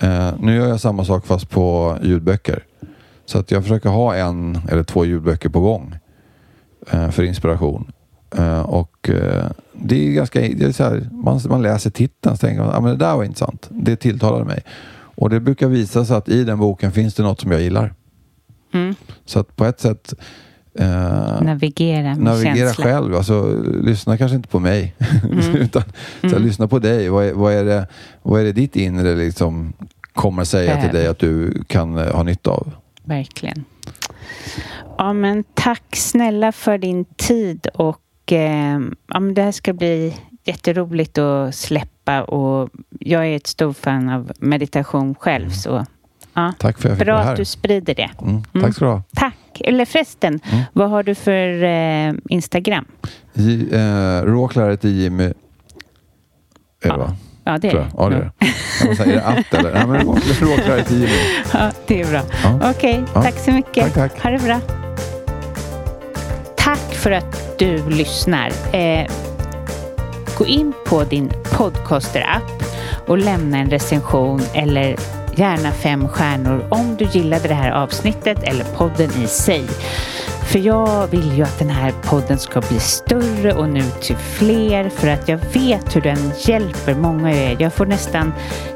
Eh, nu gör jag samma sak fast på ljudböcker. Så att jag försöker ha en eller två ljudböcker på gång eh, för inspiration. Eh, och eh, det är ganska, det är så här, man, man läser titeln och tänker man, ah, men det där var intressant. Det tilltalade mig. Och det brukar visa sig att i den boken finns det något som jag gillar. Mm. Så att på ett sätt eh, Navigera med navigera känsla. själv. Alltså, lyssna kanske inte på mig. utan så här, Mm. lyssna på dig. Vad är, vad, är det, vad är det ditt inre liksom kommer säga till Behöver. dig att du kan eh, ha nytta av? Verkligen. Ja, men tack snälla för din tid och eh, ja, men det här ska bli jätteroligt att släppa och jag är ett stort fan av meditation själv så Ja. Tack för att jag fick Bra vara här. att du sprider det. Mm, tack ska du ha. Tack. Eller förresten, Mm. vad har du för eh, Instagram? J- eh, Råklaret i Jimmy. Är det va? Ja, det är det. Ja, det är det. Säga, är det att eller? Nej, men rå- Råklaret i Jimmy. Ja, det är bra. Ja. Okej, Ja. tack så mycket. Tack, tack. Ha det bra. Tack för att du lyssnar. Eh, gå in på din podcaster-app och lämna en recension eller gärna fem stjärnor om du gillade det här avsnittet eller podden i sig. För jag vill ju att den här podden ska bli större och nu till fler för att jag vet hur den hjälper många av er. Jag får nästan,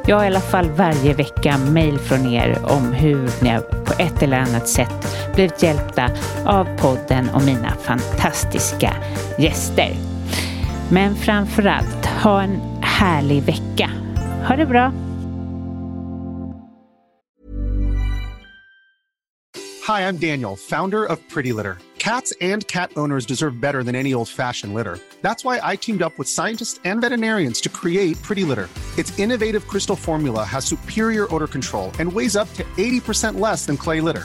ja i alla fall varje vecka, mail från er om hur ni på ett eller annat sätt blivit hjälpta av podden och mina fantastiska gäster. Men framför allt, ha en härlig vecka. Ha det bra! Hi, I'm Daniel, founder of Pretty Litter. Cats and cat owners deserve better than any old fashioned litter. That's why I teamed up with scientists and veterinarians to create Pretty Litter. Its innovative crystal formula has superior odor control and weighs up to 80% less than clay litter.